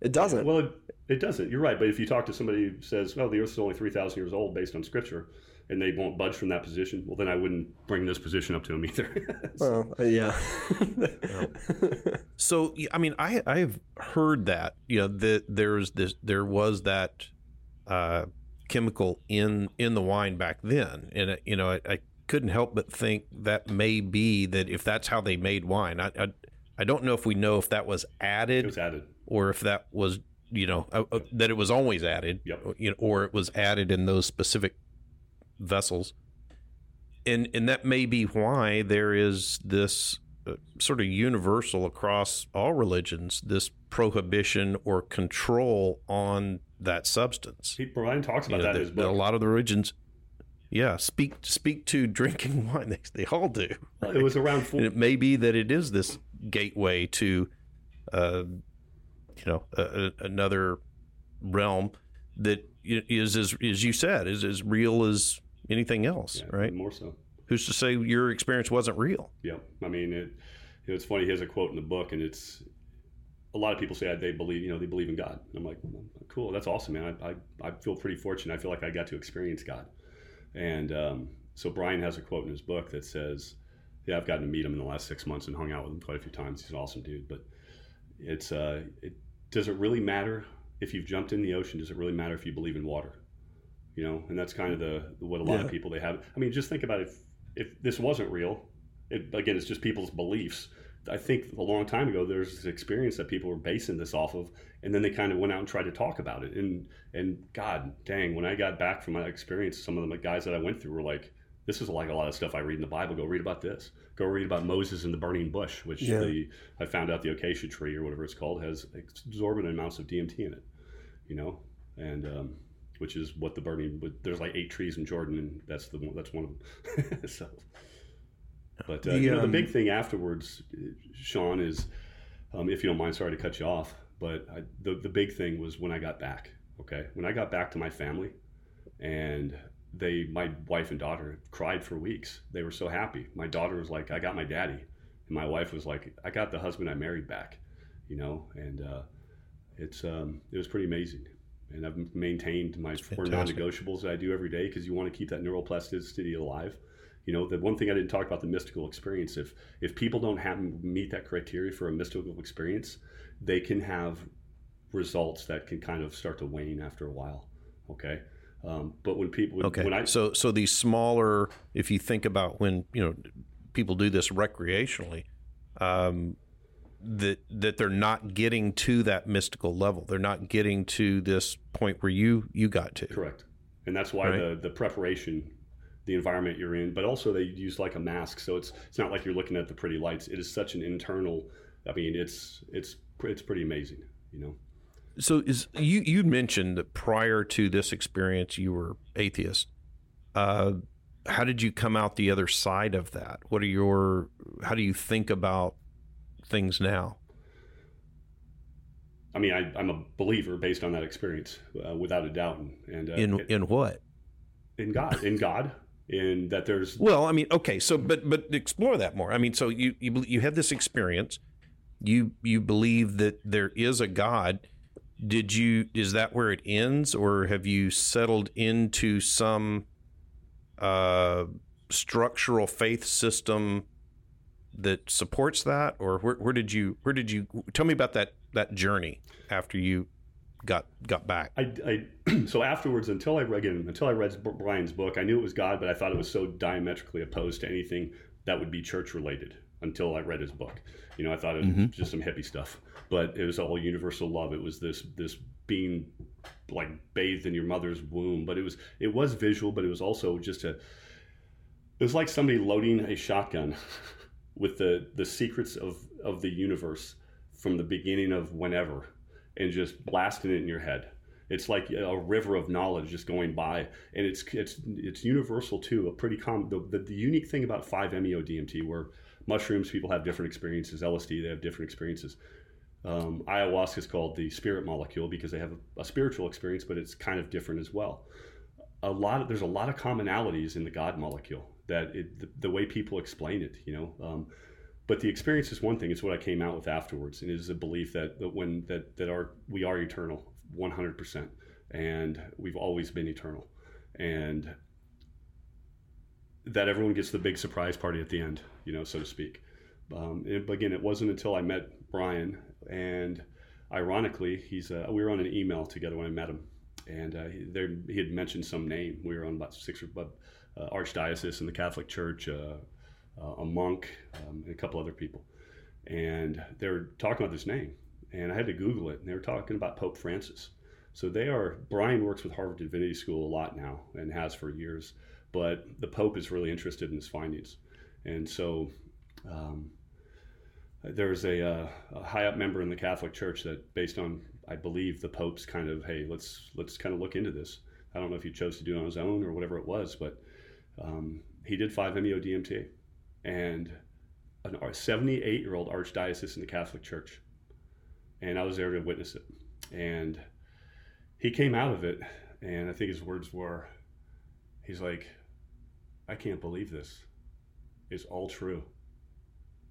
It doesn't. Well, it, it doesn't. You're right. But if you talk to somebody who says, "Well, the Earth is only three thousand years old based on Scripture," and they won't budge from that position, well, then I wouldn't bring this position up to them either. [laughs] Well, uh, yeah. So I mean, I I've heard that you know that there's this there was that uh, chemical in in the wine back then, and it, you know I, I couldn't help but think that may be that if that's how they made wine, I I, I don't know if we know if that was added it was added. or if that was you know uh, uh, that it was always added, Yep. you know, or it was added in those specific vessels, and and that may be why there is this uh, sort of universal across all religions this prohibition or control on that substance. Brian talks about you know, that in his book. A lot of the religions, yeah, speak speak to drinking [laughs] wine. They, they all do. Right? It was around. Four- it may be that it is this gateway to, uh, you know, another realm that is as as you said is as real as anything else, yeah, right? More so. Who's to say your experience wasn't real? Yep. I mean, it, it's funny. He has a quote in the book, and it's a lot of people say they believe, you know, they believe in God. I'm like, cool, that's awesome, man. I, I, I, feel pretty fortunate. I feel like I got to experience God. And um, so Brian has a quote in his book that says, yeah, I've gotten to meet him in the last six months and hung out with him quite a few times. He's an awesome dude. But it's, uh, it, does it really matter if you've jumped in the ocean? Does it really matter if you believe in water? You know, and that's kind of the what a lot yeah. of people they have. I mean, just think about. If if this wasn't real, it, again, it's just people's beliefs. I think a long time ago there's this experience that people were basing this off of, and then they kind of went out and tried to talk about it. And and God dang, when I got back from my experience, some of the guys that I went through were like, "This is like a lot of stuff I read in the Bible. Go read about this. Go read about Moses and the burning bush, which yeah. the I found out the acacia tree or whatever it's called has exorbitant amounts of DMT in it. You know, and um, which is what the burning. But there's like eight trees in Jordan, and that's the that's one of them. [laughs] so. But uh, the, you know, um, the big thing afterwards, Sean, is um, if you don't mind, sorry to cut you off, but I, the the big thing was when I got back. Okay, when I got back to my family, and they, my wife and daughter, cried for weeks. They were so happy. My daughter was like, "I got my daddy," and my wife was like, "I got the husband I married back," you know, and uh, it's um, it was pretty amazing and I've maintained my four non-negotiables that I do every day because you want to keep that neuroplasticity alive. You know, the one thing I didn't talk about the mystical experience. If if people don't have meet that criteria for a mystical experience, they can have results that can kind of start to wane after a while. Okay. Um, but when people, when, okay, when I, so so these smaller, if you think about when you know people do this recreationally, um, that that they're not getting to that mystical level. They're not getting to this point where you you got to. Correct. And that's why right? the the preparation the environment you're in, but also they use like a mask, so it's it's not like you're looking at the pretty lights. It is such an internal. I mean, it's it's it's pretty amazing, you know. So is you you mentioned that prior to this experience you were atheist. Uh, how did you come out the other side of that? What are your how do you think about things now? I mean, I, am a believer based on that experience, uh, without a doubt. And uh, in it, in what? In God, in God, in that there's. Well, I mean, okay, so but but explore that more. I mean, so you you you have this experience, you you believe that there is a God. Did you is that where it ends, or have you settled into some uh, structural faith system that supports that, or where, where did you where did you tell me about that that journey after you got got back? I, I [clears throat] so afterwards, until I read again, until I read Brian's book, I knew it was God, but I thought it was so diametrically opposed to anything that would be church related. Until I read his book, you know, I thought it was mm-hmm. just some hippie stuff, but it was all universal love. It was this this being like bathed in your mother's womb, but it was it was visual, but it was also just a. It was like somebody loading a shotgun [laughs] with the the secrets of of the universe from the beginning of whenever and just blasting it in your head. It's like a river of knowledge just going by. And it's it's it's universal too a pretty common the, the, the unique thing about 5-meo dmt where mushrooms people have different experiences lsd they have different experiences. Um, ayahuasca is called the spirit molecule because they have a, a, spiritual experience but it's kind of different as well. A lot of there's a lot of commonalities in the god molecule that it, the, the, way people explain it, you know. Um, but the experience is one thing; it's what I came out with afterwards, and it is a belief that, that when that that our we are eternal, one hundred percent, and we've always been eternal, and that everyone gets the big surprise party at the end, you know, so to speak. Um, and again, it wasn't until I met Brian, and ironically, he's uh, we were on an email together when I met him, and uh, he, there, he had mentioned some name. We were on about six or uh, archdiocese in the Catholic Church, uh, uh, a monk, um, and a couple other people. And they were talking about this name, and I had to Google it, and they were talking about Pope Francis. So they are. Brian works with Harvard Divinity School a lot now, and has for years. But the Pope is really interested in his findings, and so um, there's a, uh, a high up member in the Catholic Church that, based on I believe the Pope's kind of hey let's let's kind of look into this. I don't know if he chose to do it on his own or whatever it was, but um, he did 5-MeO DMT, and a 78 year old archdiocese in the Catholic Church, and I was there to witness it, and he came out of it, and I think his words were, he's like, I can't believe this. It's all true.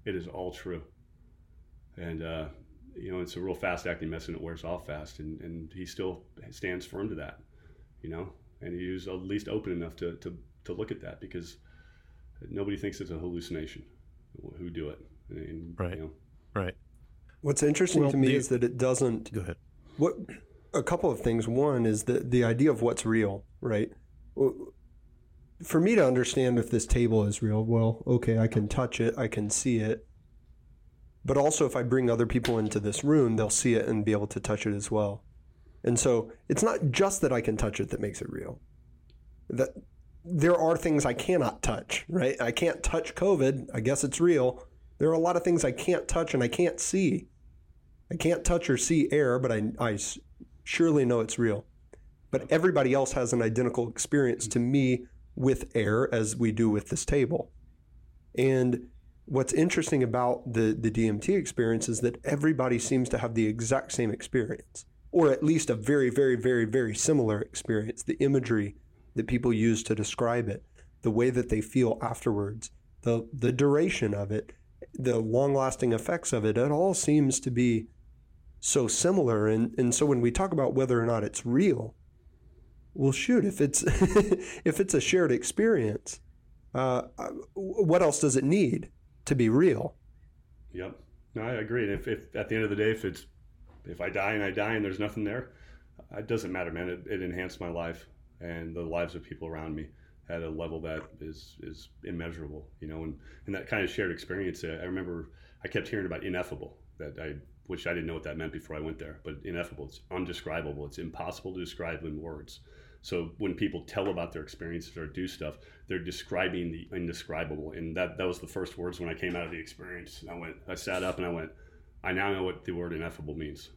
It is all true. And, uh, you know, it's a real fast acting medicine. It wears off fast. And, and he still stands firm to that, you know, and he was at least open enough to, to, to look at that because nobody thinks it's a hallucination who do it. And, right. You know. Right. What's interesting well, to me is that it doesn't. Go ahead. What a couple of things. One is the the idea of what's real, right? For me to understand if this table is real, well, okay, I can touch it, I can see it. But also, if I bring other people into this room, they'll see it and be able to touch it as well. And so it's not just that I can touch it that makes it real. That there are things I cannot touch, right? I can't touch COVID. I guess it's real. There are a lot of things I can't touch and I can't see. I can't touch or see air, but I, I surely know it's real. But everybody else has an identical experience to me with air as we do with this table. And what's interesting about the, the DMT experience is that everybody seems to have the exact same experience, or at least a very, very, very, very similar experience. The imagery that people use to describe it, the way that they feel afterwards, the, the duration of it, the long lasting effects of it, it all seems to be so similar. And, and so when we talk about whether or not it's real, well, shoot, if it's, [laughs] if it's a shared experience, uh, what else does it need to be real? Yep. No, I agree. And if, if at the end of the day, if it's, if I die and I die and there's nothing there, it doesn't matter, man. It, it enhanced my life and the lives of people around me at a level that is is immeasurable, you know, and, and that kind of shared experience. I remember I kept hearing about ineffable that I which I didn't know what that meant before I went there, but ineffable, it's undescribable, it's impossible to describe in words. So when people tell about their experiences or do stuff, they're describing the indescribable, and that that was the first words when I came out of the experience. I went, I sat up and I went, I now know what the word ineffable means,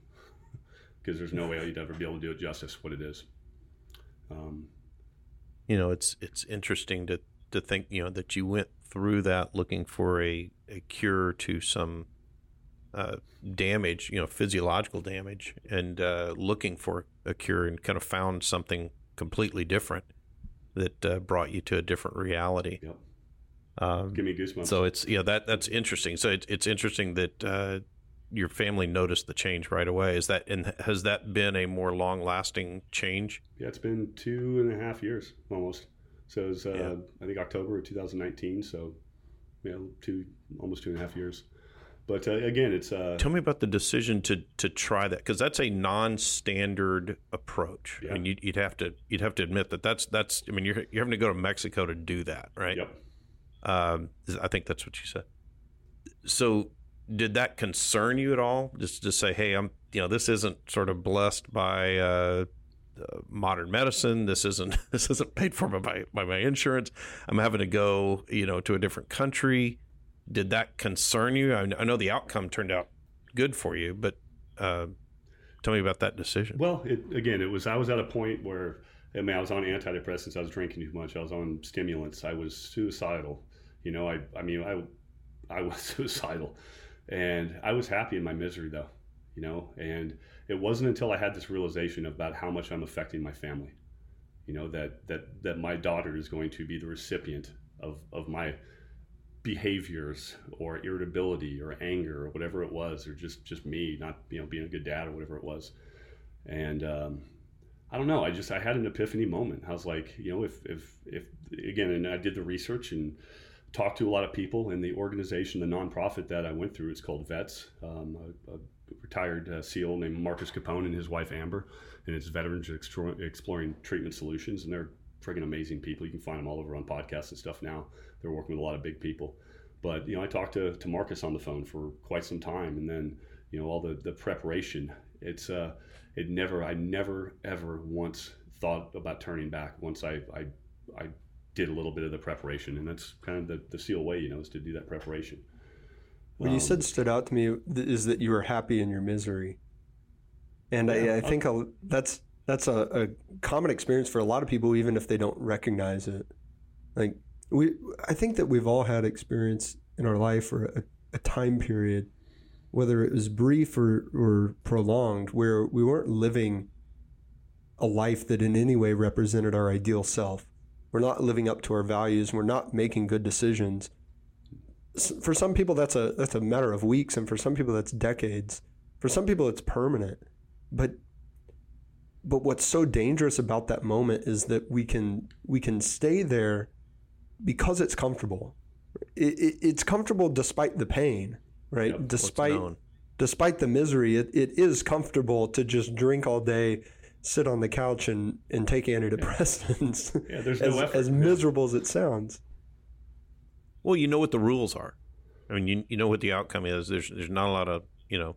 [laughs] because there's no way you'd ever be able to do it justice what it is. Um, you know, it's it's interesting to to think you know that you went through that looking for a, a cure to some uh, damage, you know, physiological damage, and uh, looking for a cure, and kind of found something completely different that uh, brought you to a different reality. Yep. Um, Give me goosebumps. So it's yeah that that's interesting. So it's it's interesting that uh, your family noticed the change right away. Is that and has that been a more long lasting change? Yeah, it's been two and a half years almost. So it's uh, yeah. I think October of 2019. So yeah, two almost two and a half years. But uh, again, it's uh, tell me about the decision to to try that because that's a non-standard approach. Yeah. I mean, you'd, you'd, have to you'd have to admit that that's that's. I mean, you're you're having to go to Mexico to do that, right? Yep. Um, I think that's what you said. So did that concern you at all? Just to say, hey, I'm you know this isn't sort of blessed by uh, modern medicine. This isn't [laughs] this isn't paid for by by my insurance. I'm having to go you know to a different country. Did that concern you? I, I know the outcome turned out good for you, but uh, tell me about that decision. Well, it, again, it was I was at a point where I mean I was on antidepressants. I was drinking too much. I was on stimulants. I was suicidal. You know, I I mean I I was [laughs] suicidal and I was happy in my misery though, you know, and it wasn't until I had this realization about how much I'm affecting my family, you know, that, that, that my daughter is going to be the recipient of, of my behaviors or irritability or anger or whatever it was, or just, just me not, you know, being a good dad or whatever it was. And, um, I don't know. I just, I had an epiphany moment. I was like, you know, if, if, if again, and I did the research and, talked to a lot of people in the organization, the nonprofit that I went through. It's called Vets. Um, a, a, retired uh, SEAL named Marcus Capone and his wife Amber, and it's Veterans Exploring Treatment Solutions, and they're friggin' amazing people. You can find them all over on podcasts and stuff now. They're working with a lot of big people. But you know, I talked to, to Marcus on the phone for quite some time, and then you know all the the preparation. It's uh, it never I never ever once thought about turning back. Once I I I did a little bit of the preparation, and that's kind of the, the SEAL way, you know, is to do that preparation. What you Um, said stood out to me is that you were happy in your misery, and Yeah, I, I think a, that's that's a, a common experience for a lot of people, even if they don't recognize it. Like we, I think that we've all had experience in our life or a, a time period, whether it was brief or, or prolonged, where we weren't living a life that in any way represented our ideal self. We're not living up to our values. We're not making good decisions. For some people that's a that's a matter of weeks and for some people that's decades. For some people it's permanent. But but what's so dangerous about that moment is that we can we can stay there because it's comfortable. It, it, it's comfortable despite the pain right? Yep, despite despite the misery it, it is comfortable to just drink all day sit on the couch and and take antidepressants [laughs] Yeah, there's as, no effort. as Yeah. miserable as it sounds Well, you know what the rules are. I mean, you you know what the outcome is. There's there's not a lot of you know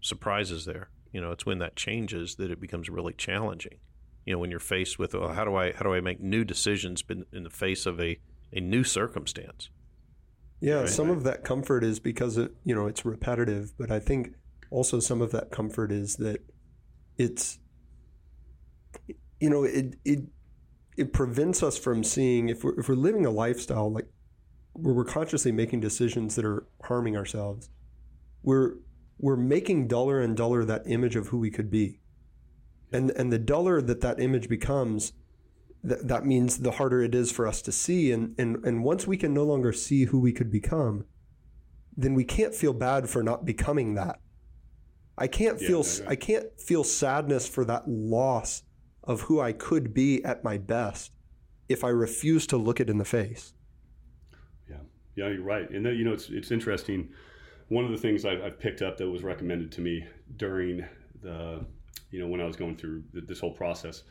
surprises there. You know, it's when that changes that it becomes really challenging. You know, when you're faced with, well, how do I how do I make new decisions in, in the face of a a new circumstance? Yeah, Right, some of that comfort is because it, you know, it's repetitive, but I think also some of that comfort is that it's you know, it it it prevents us from seeing if we're if we're living a lifestyle like where we're consciously making decisions that are harming ourselves, we're we're making duller and duller that image of who we could be. And and the duller that that image becomes, that, that means the harder it is for us to see. And, and and once we can no longer see who we could become then we can't feel bad for not becoming that. I can't Yeah, feel i can't feel sadness for that loss of who i could be at my best if i refuse to look it in the face Yeah, yeah, you're right. And then, you know, it's it's interesting. One of the things I've, I've picked up that was recommended to me during the, you know, when I was going through th- this whole process,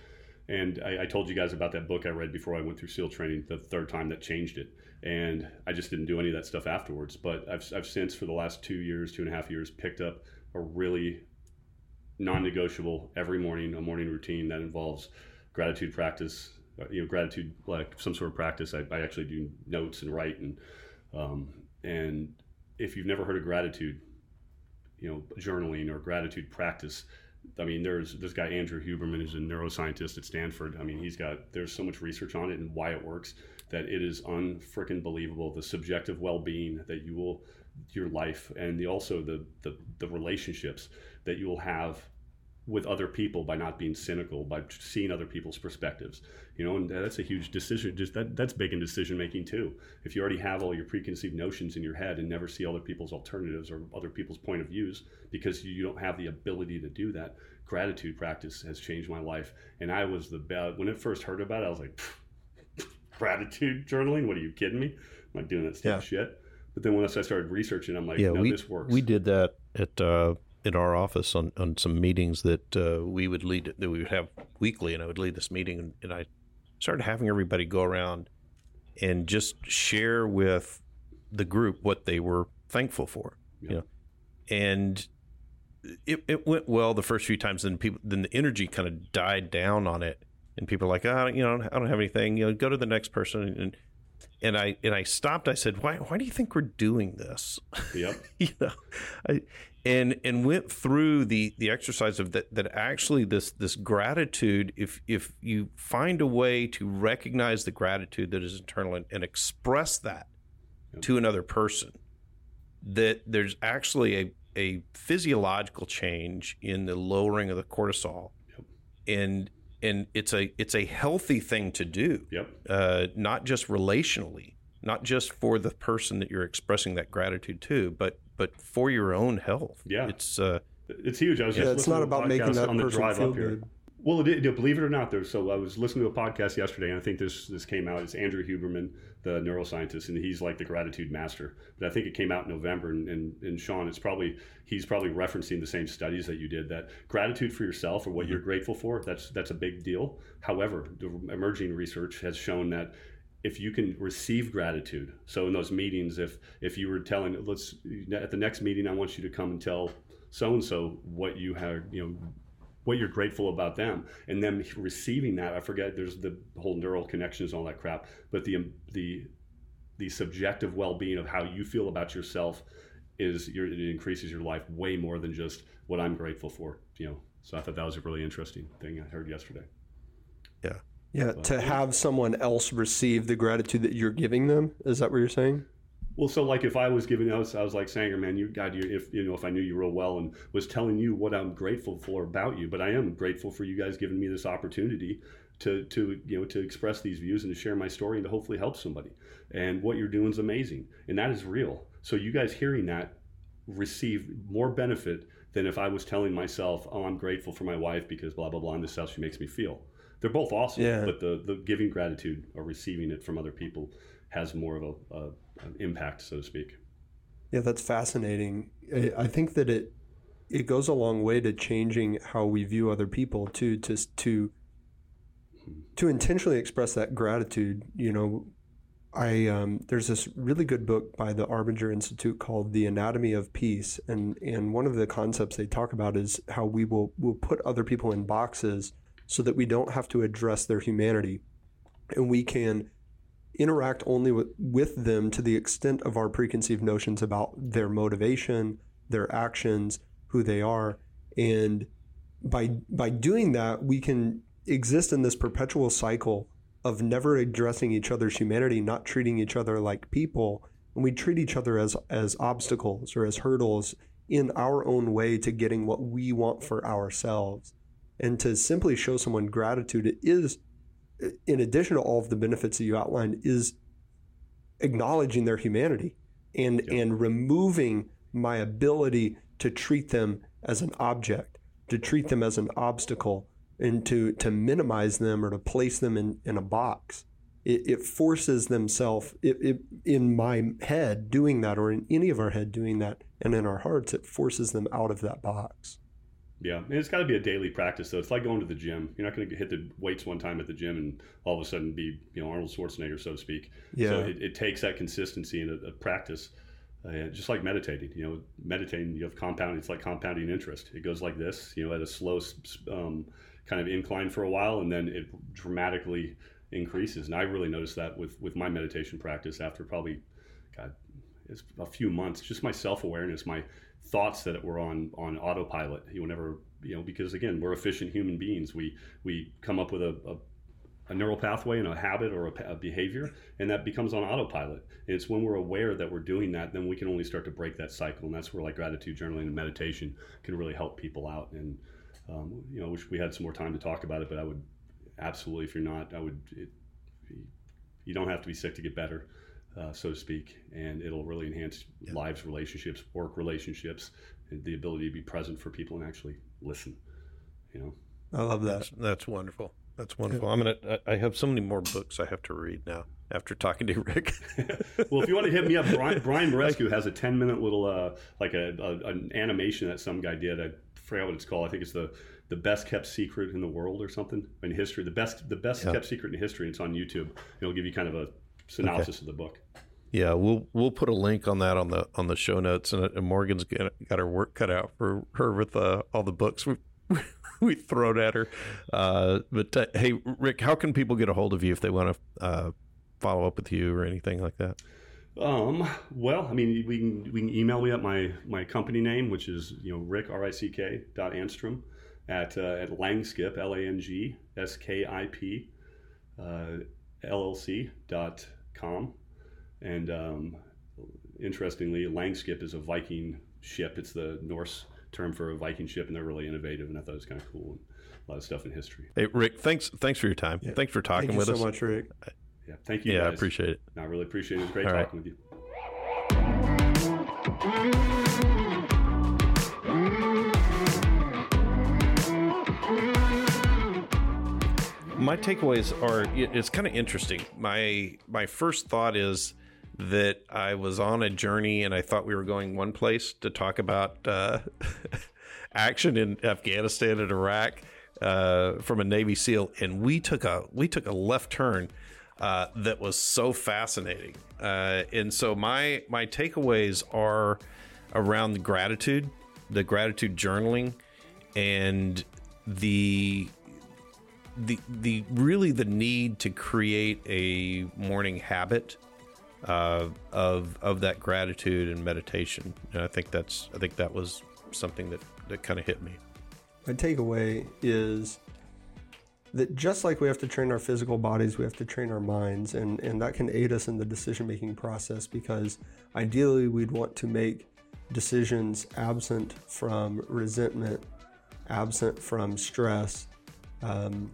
and I, I told you guys about that book I read before I went through SEAL training, the third time that changed it, and I just didn't do any of that stuff afterwards. But I've I've since for the last two years, two and a half years, picked up a really non-negotiable every morning a morning routine that involves gratitude practice uh, you know gratitude like some sort of practice. I, I actually do notes and write and um, and if you've never heard of gratitude you know journaling or gratitude practice i mean there's this guy andrew huberman who's a neuroscientist at stanford. I mean he's got there's so much research on it and why it works that it is unfreaking believable. The subjective well-being that you will your life and the also the, the the relationships that you will have with other people by not being cynical by seeing other people's perspectives you know and that's a huge decision just that that's big in decision making too. If you already have all your preconceived notions in your head and never see other people's alternatives or other people's point of views because you don't have the ability to do that gratitude practice has changed my life. And i was the best when I first heard about it i was like [laughs] gratitude journaling? What are you kidding me? I'm not doing that stupid Yeah. shit. But then once i started researching i'm like yeah, no we this works. we did that at uh, in our office on, on some meetings that uh, we would lead that we would have weekly, and I would lead this meeting, and, and I started having everybody go around and just share with the group what they were thankful for, Yeah. you know, and it, it went well the first few times. Then people then the energy kind of died down on it, and people were like, oh, you know, I don't have anything. You know, go to the next person and. And I and I stopped. I said, "Why? Why do you think we're doing this?" yep [laughs] you know I, and and went through the the exercise of that that actually this this gratitude if if you find a way to recognize the gratitude that is internal and, and express that Yep. to another person that there's actually a a physiological change in the lowering of the cortisol Yep. and and it's a it's a healthy thing to do yep uh, not just relationally, not just for the person that you're expressing that gratitude to, but but for your own health. Yeah. it's uh, It's huge. I was yeah just it's not about making that on the person drive feel up here. good Well, it, did- believe it or not, there's so I was listening to a podcast yesterday, and I think this this came out. It's Andrew Huberman, the neuroscientist, and he's like the gratitude master. But I think it came out in November, and, and, and Sean, it's probably he's probably referencing the same studies that you did. That gratitude for yourself or what you're mm-hmm. grateful for, that's that's a big deal. However, the emerging research has shown that if you can receive gratitude so in those meetings if if you were telling let's at the next meeting i want you to come and tell so and so what you have you know what you're grateful about them and then receiving that i forget there's the whole neural connections and all that crap but the um, the the subjective well-being of how you feel about yourself is your, it increases your life way more than just what I'm grateful for. You know, so I thought that was a really interesting thing I heard yesterday. Yeah. Yeah, to have someone else receive the gratitude that you're giving them. Is that what you're saying? Well, so like if I was giving, I was, I was like Sanger, man, you God, you if you know if I knew you real well and was telling you what I'm grateful for about you, but I am grateful for you guys giving me this opportunity to to you know to express these views and to share my story and to hopefully help somebody. And what you're doing is amazing, and that is real. So you guys hearing that receive more benefit than if I was telling myself, oh, I'm grateful for my wife because blah blah blah, and this is how she makes me feel. They're both awesome, Yeah. but the the giving gratitude or receiving it from other people has more of a, a impact, so to speak. Yeah, that's fascinating. I, think that it it goes a long way to changing how we view other people too. To to to intentionally express that gratitude. You know, I um, there's this really good book by the Arbinger Institute called The Anatomy of Peace, and and one of the concepts they talk about is how we will will put other people in boxes so that we don't have to address their humanity, and we can interact only with, with them to the extent of our preconceived notions about their motivation, their actions, who they are, and by by doing that, we can exist in this perpetual cycle of never addressing each other's humanity, not treating each other like people, and we treat each other as as obstacles or as hurdles in our own way to getting what we want for ourselves. And to simply show someone gratitude it is in addition to all of the benefits that you outlined, is acknowledging their humanity and Yeah. and removing my ability to treat them as an object, to treat them as an obstacle, and to to minimize them or to place them in, in a box. It, it forces themselves it, it, in my head doing that or in any of our head doing that and in our hearts it forces them out of that box Yeah, and it's got to be a daily practice though. It's like going to the gym. You're not going to hit the weights one time at the gym and all of a sudden be you know Arnold Schwarzenegger, so to speak. Yeah. So it, it takes that consistency and a, a practice, uh, just like meditating. You know, meditating you have compounding. It's like compounding interest. It goes like this. You know, at a slow um, kind of incline for a while, and then it dramatically increases. And I really noticed that with with my meditation practice after probably, God, a few months. Just my self awareness, my thoughts that were on on autopilot. You will never, you know, because again, we're efficient human beings. We we come up with a, a a neural pathway and a habit or a, a behavior, and that becomes on autopilot. And it's when we're aware that we're doing that, then we can only start to break that cycle, and that's where like gratitude journaling and meditation can really help people out. And um, you know, wish we had some more time to talk about it, but I would absolutely, if you're not, I would. It, you don't have to be sick to get better, uh, so to speak, and it'll really enhance lives, relationships, work relationships, and the ability to be present for people and actually listen. You know. i love that That's, that's wonderful. That's wonderful. I'm gonna. I- I have so many more books I have to read now after talking to Rick. [laughs] [laughs] well, if you want to hit me up, Brian, Brian Marescu has a 10 minute little, uh, like a, a, an animation that some guy did. I forgot what it's called. I think it's the, the best kept secret in the world or something in history. The best, the best Yeah. kept secret in history. It's on YouTube. It'll give you kind of a synopsis of the book. yeah, we'll we'll put a link on that on the on the show notes, and, and Morgan's got, got her work cut out for her with uh, all the books we [laughs] we thrown at her. Uh, but uh, hey, Rick, how can people get a hold of you if they want to uh, follow up with you or anything like that? Um, well, I mean, we can, we can email me at my, my company name, which is, you know, Rick, R-I-C-K dot Anstrom at, uh, at Langskip, L-A-N-G-S-K-I-P, uh, LLC dot com. And, um, interestingly, Langskip is a Viking ship. It's the Norse term for a Viking ship, and they're really innovative, and I thought it was kind of cool and a lot of stuff in history. Hey, Rick, thanks thanks for your time. Thanks for talking thank you with so us. much rick Yeah, thank you Yeah, I appreciate it. I really appreciate it. It was great All right. talking with you. My takeaways are it's kind of interesting. My my first thought is that i was on a journey and i thought we were going one place to talk about uh, [laughs] action in afghanistan and iraq uh, from a navy seal and we took a we took a left turn uh, that was so fascinating. Uh, and so my my takeaways are around the gratitude the gratitude journaling and the the the really the need to create a morning habit uh, of of that gratitude and meditation. And I think that's I think that was something that that kind of hit me. My takeaway is that just like we have to train our physical bodies, we have to train our minds, and, and that can aid us in the decision making process because ideally we'd want to make decisions absent from resentment, absent from stress, um,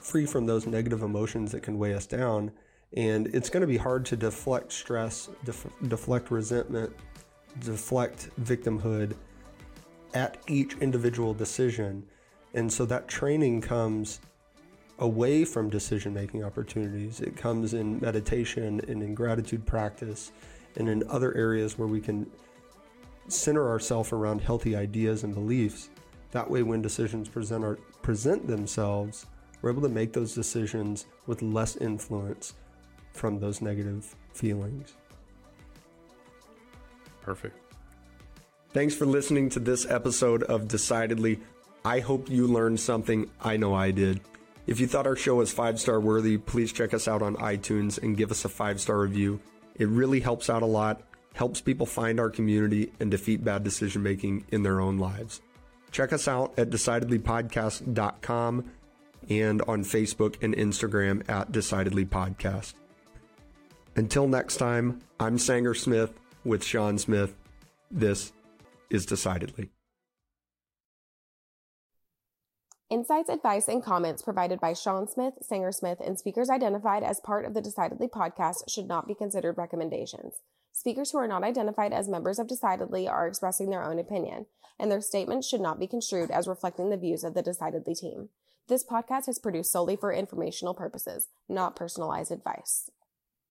free from those negative emotions that can weigh us down. And it's going to be hard to deflect stress, def- deflect resentment, deflect victimhood at each individual decision. And so that training comes away from decision making opportunities. It comes in meditation and in gratitude practice and in other areas where we can center ourselves around healthy ideas and beliefs. That way, when decisions present, our, present themselves, we're able to make those decisions with less influence from those negative feelings. Perfect. Thanks for listening to this episode of Decidedly. I hope you learned something. I know I did. If you thought our show was five star worthy, please check us out on iTunes and give us a five star review. It really helps out a lot, helps people find our community and defeat bad decision making in their own lives. Check us out at decidedlypodcast.com and on Facebook and Instagram at Decidedly Podcast. Until next time, I'm Sanger Smith with Sean Smith. This is Decidedly. Insights, advice, and comments provided by Sean Smith, Sanger Smith, and speakers identified as part of the Decidedly podcast should not be considered recommendations. Speakers who are not identified as members of Decidedly are expressing their own opinion, and their statements should not be construed as reflecting the views of the Decidedly team. This podcast is produced solely for informational purposes, not personalized advice.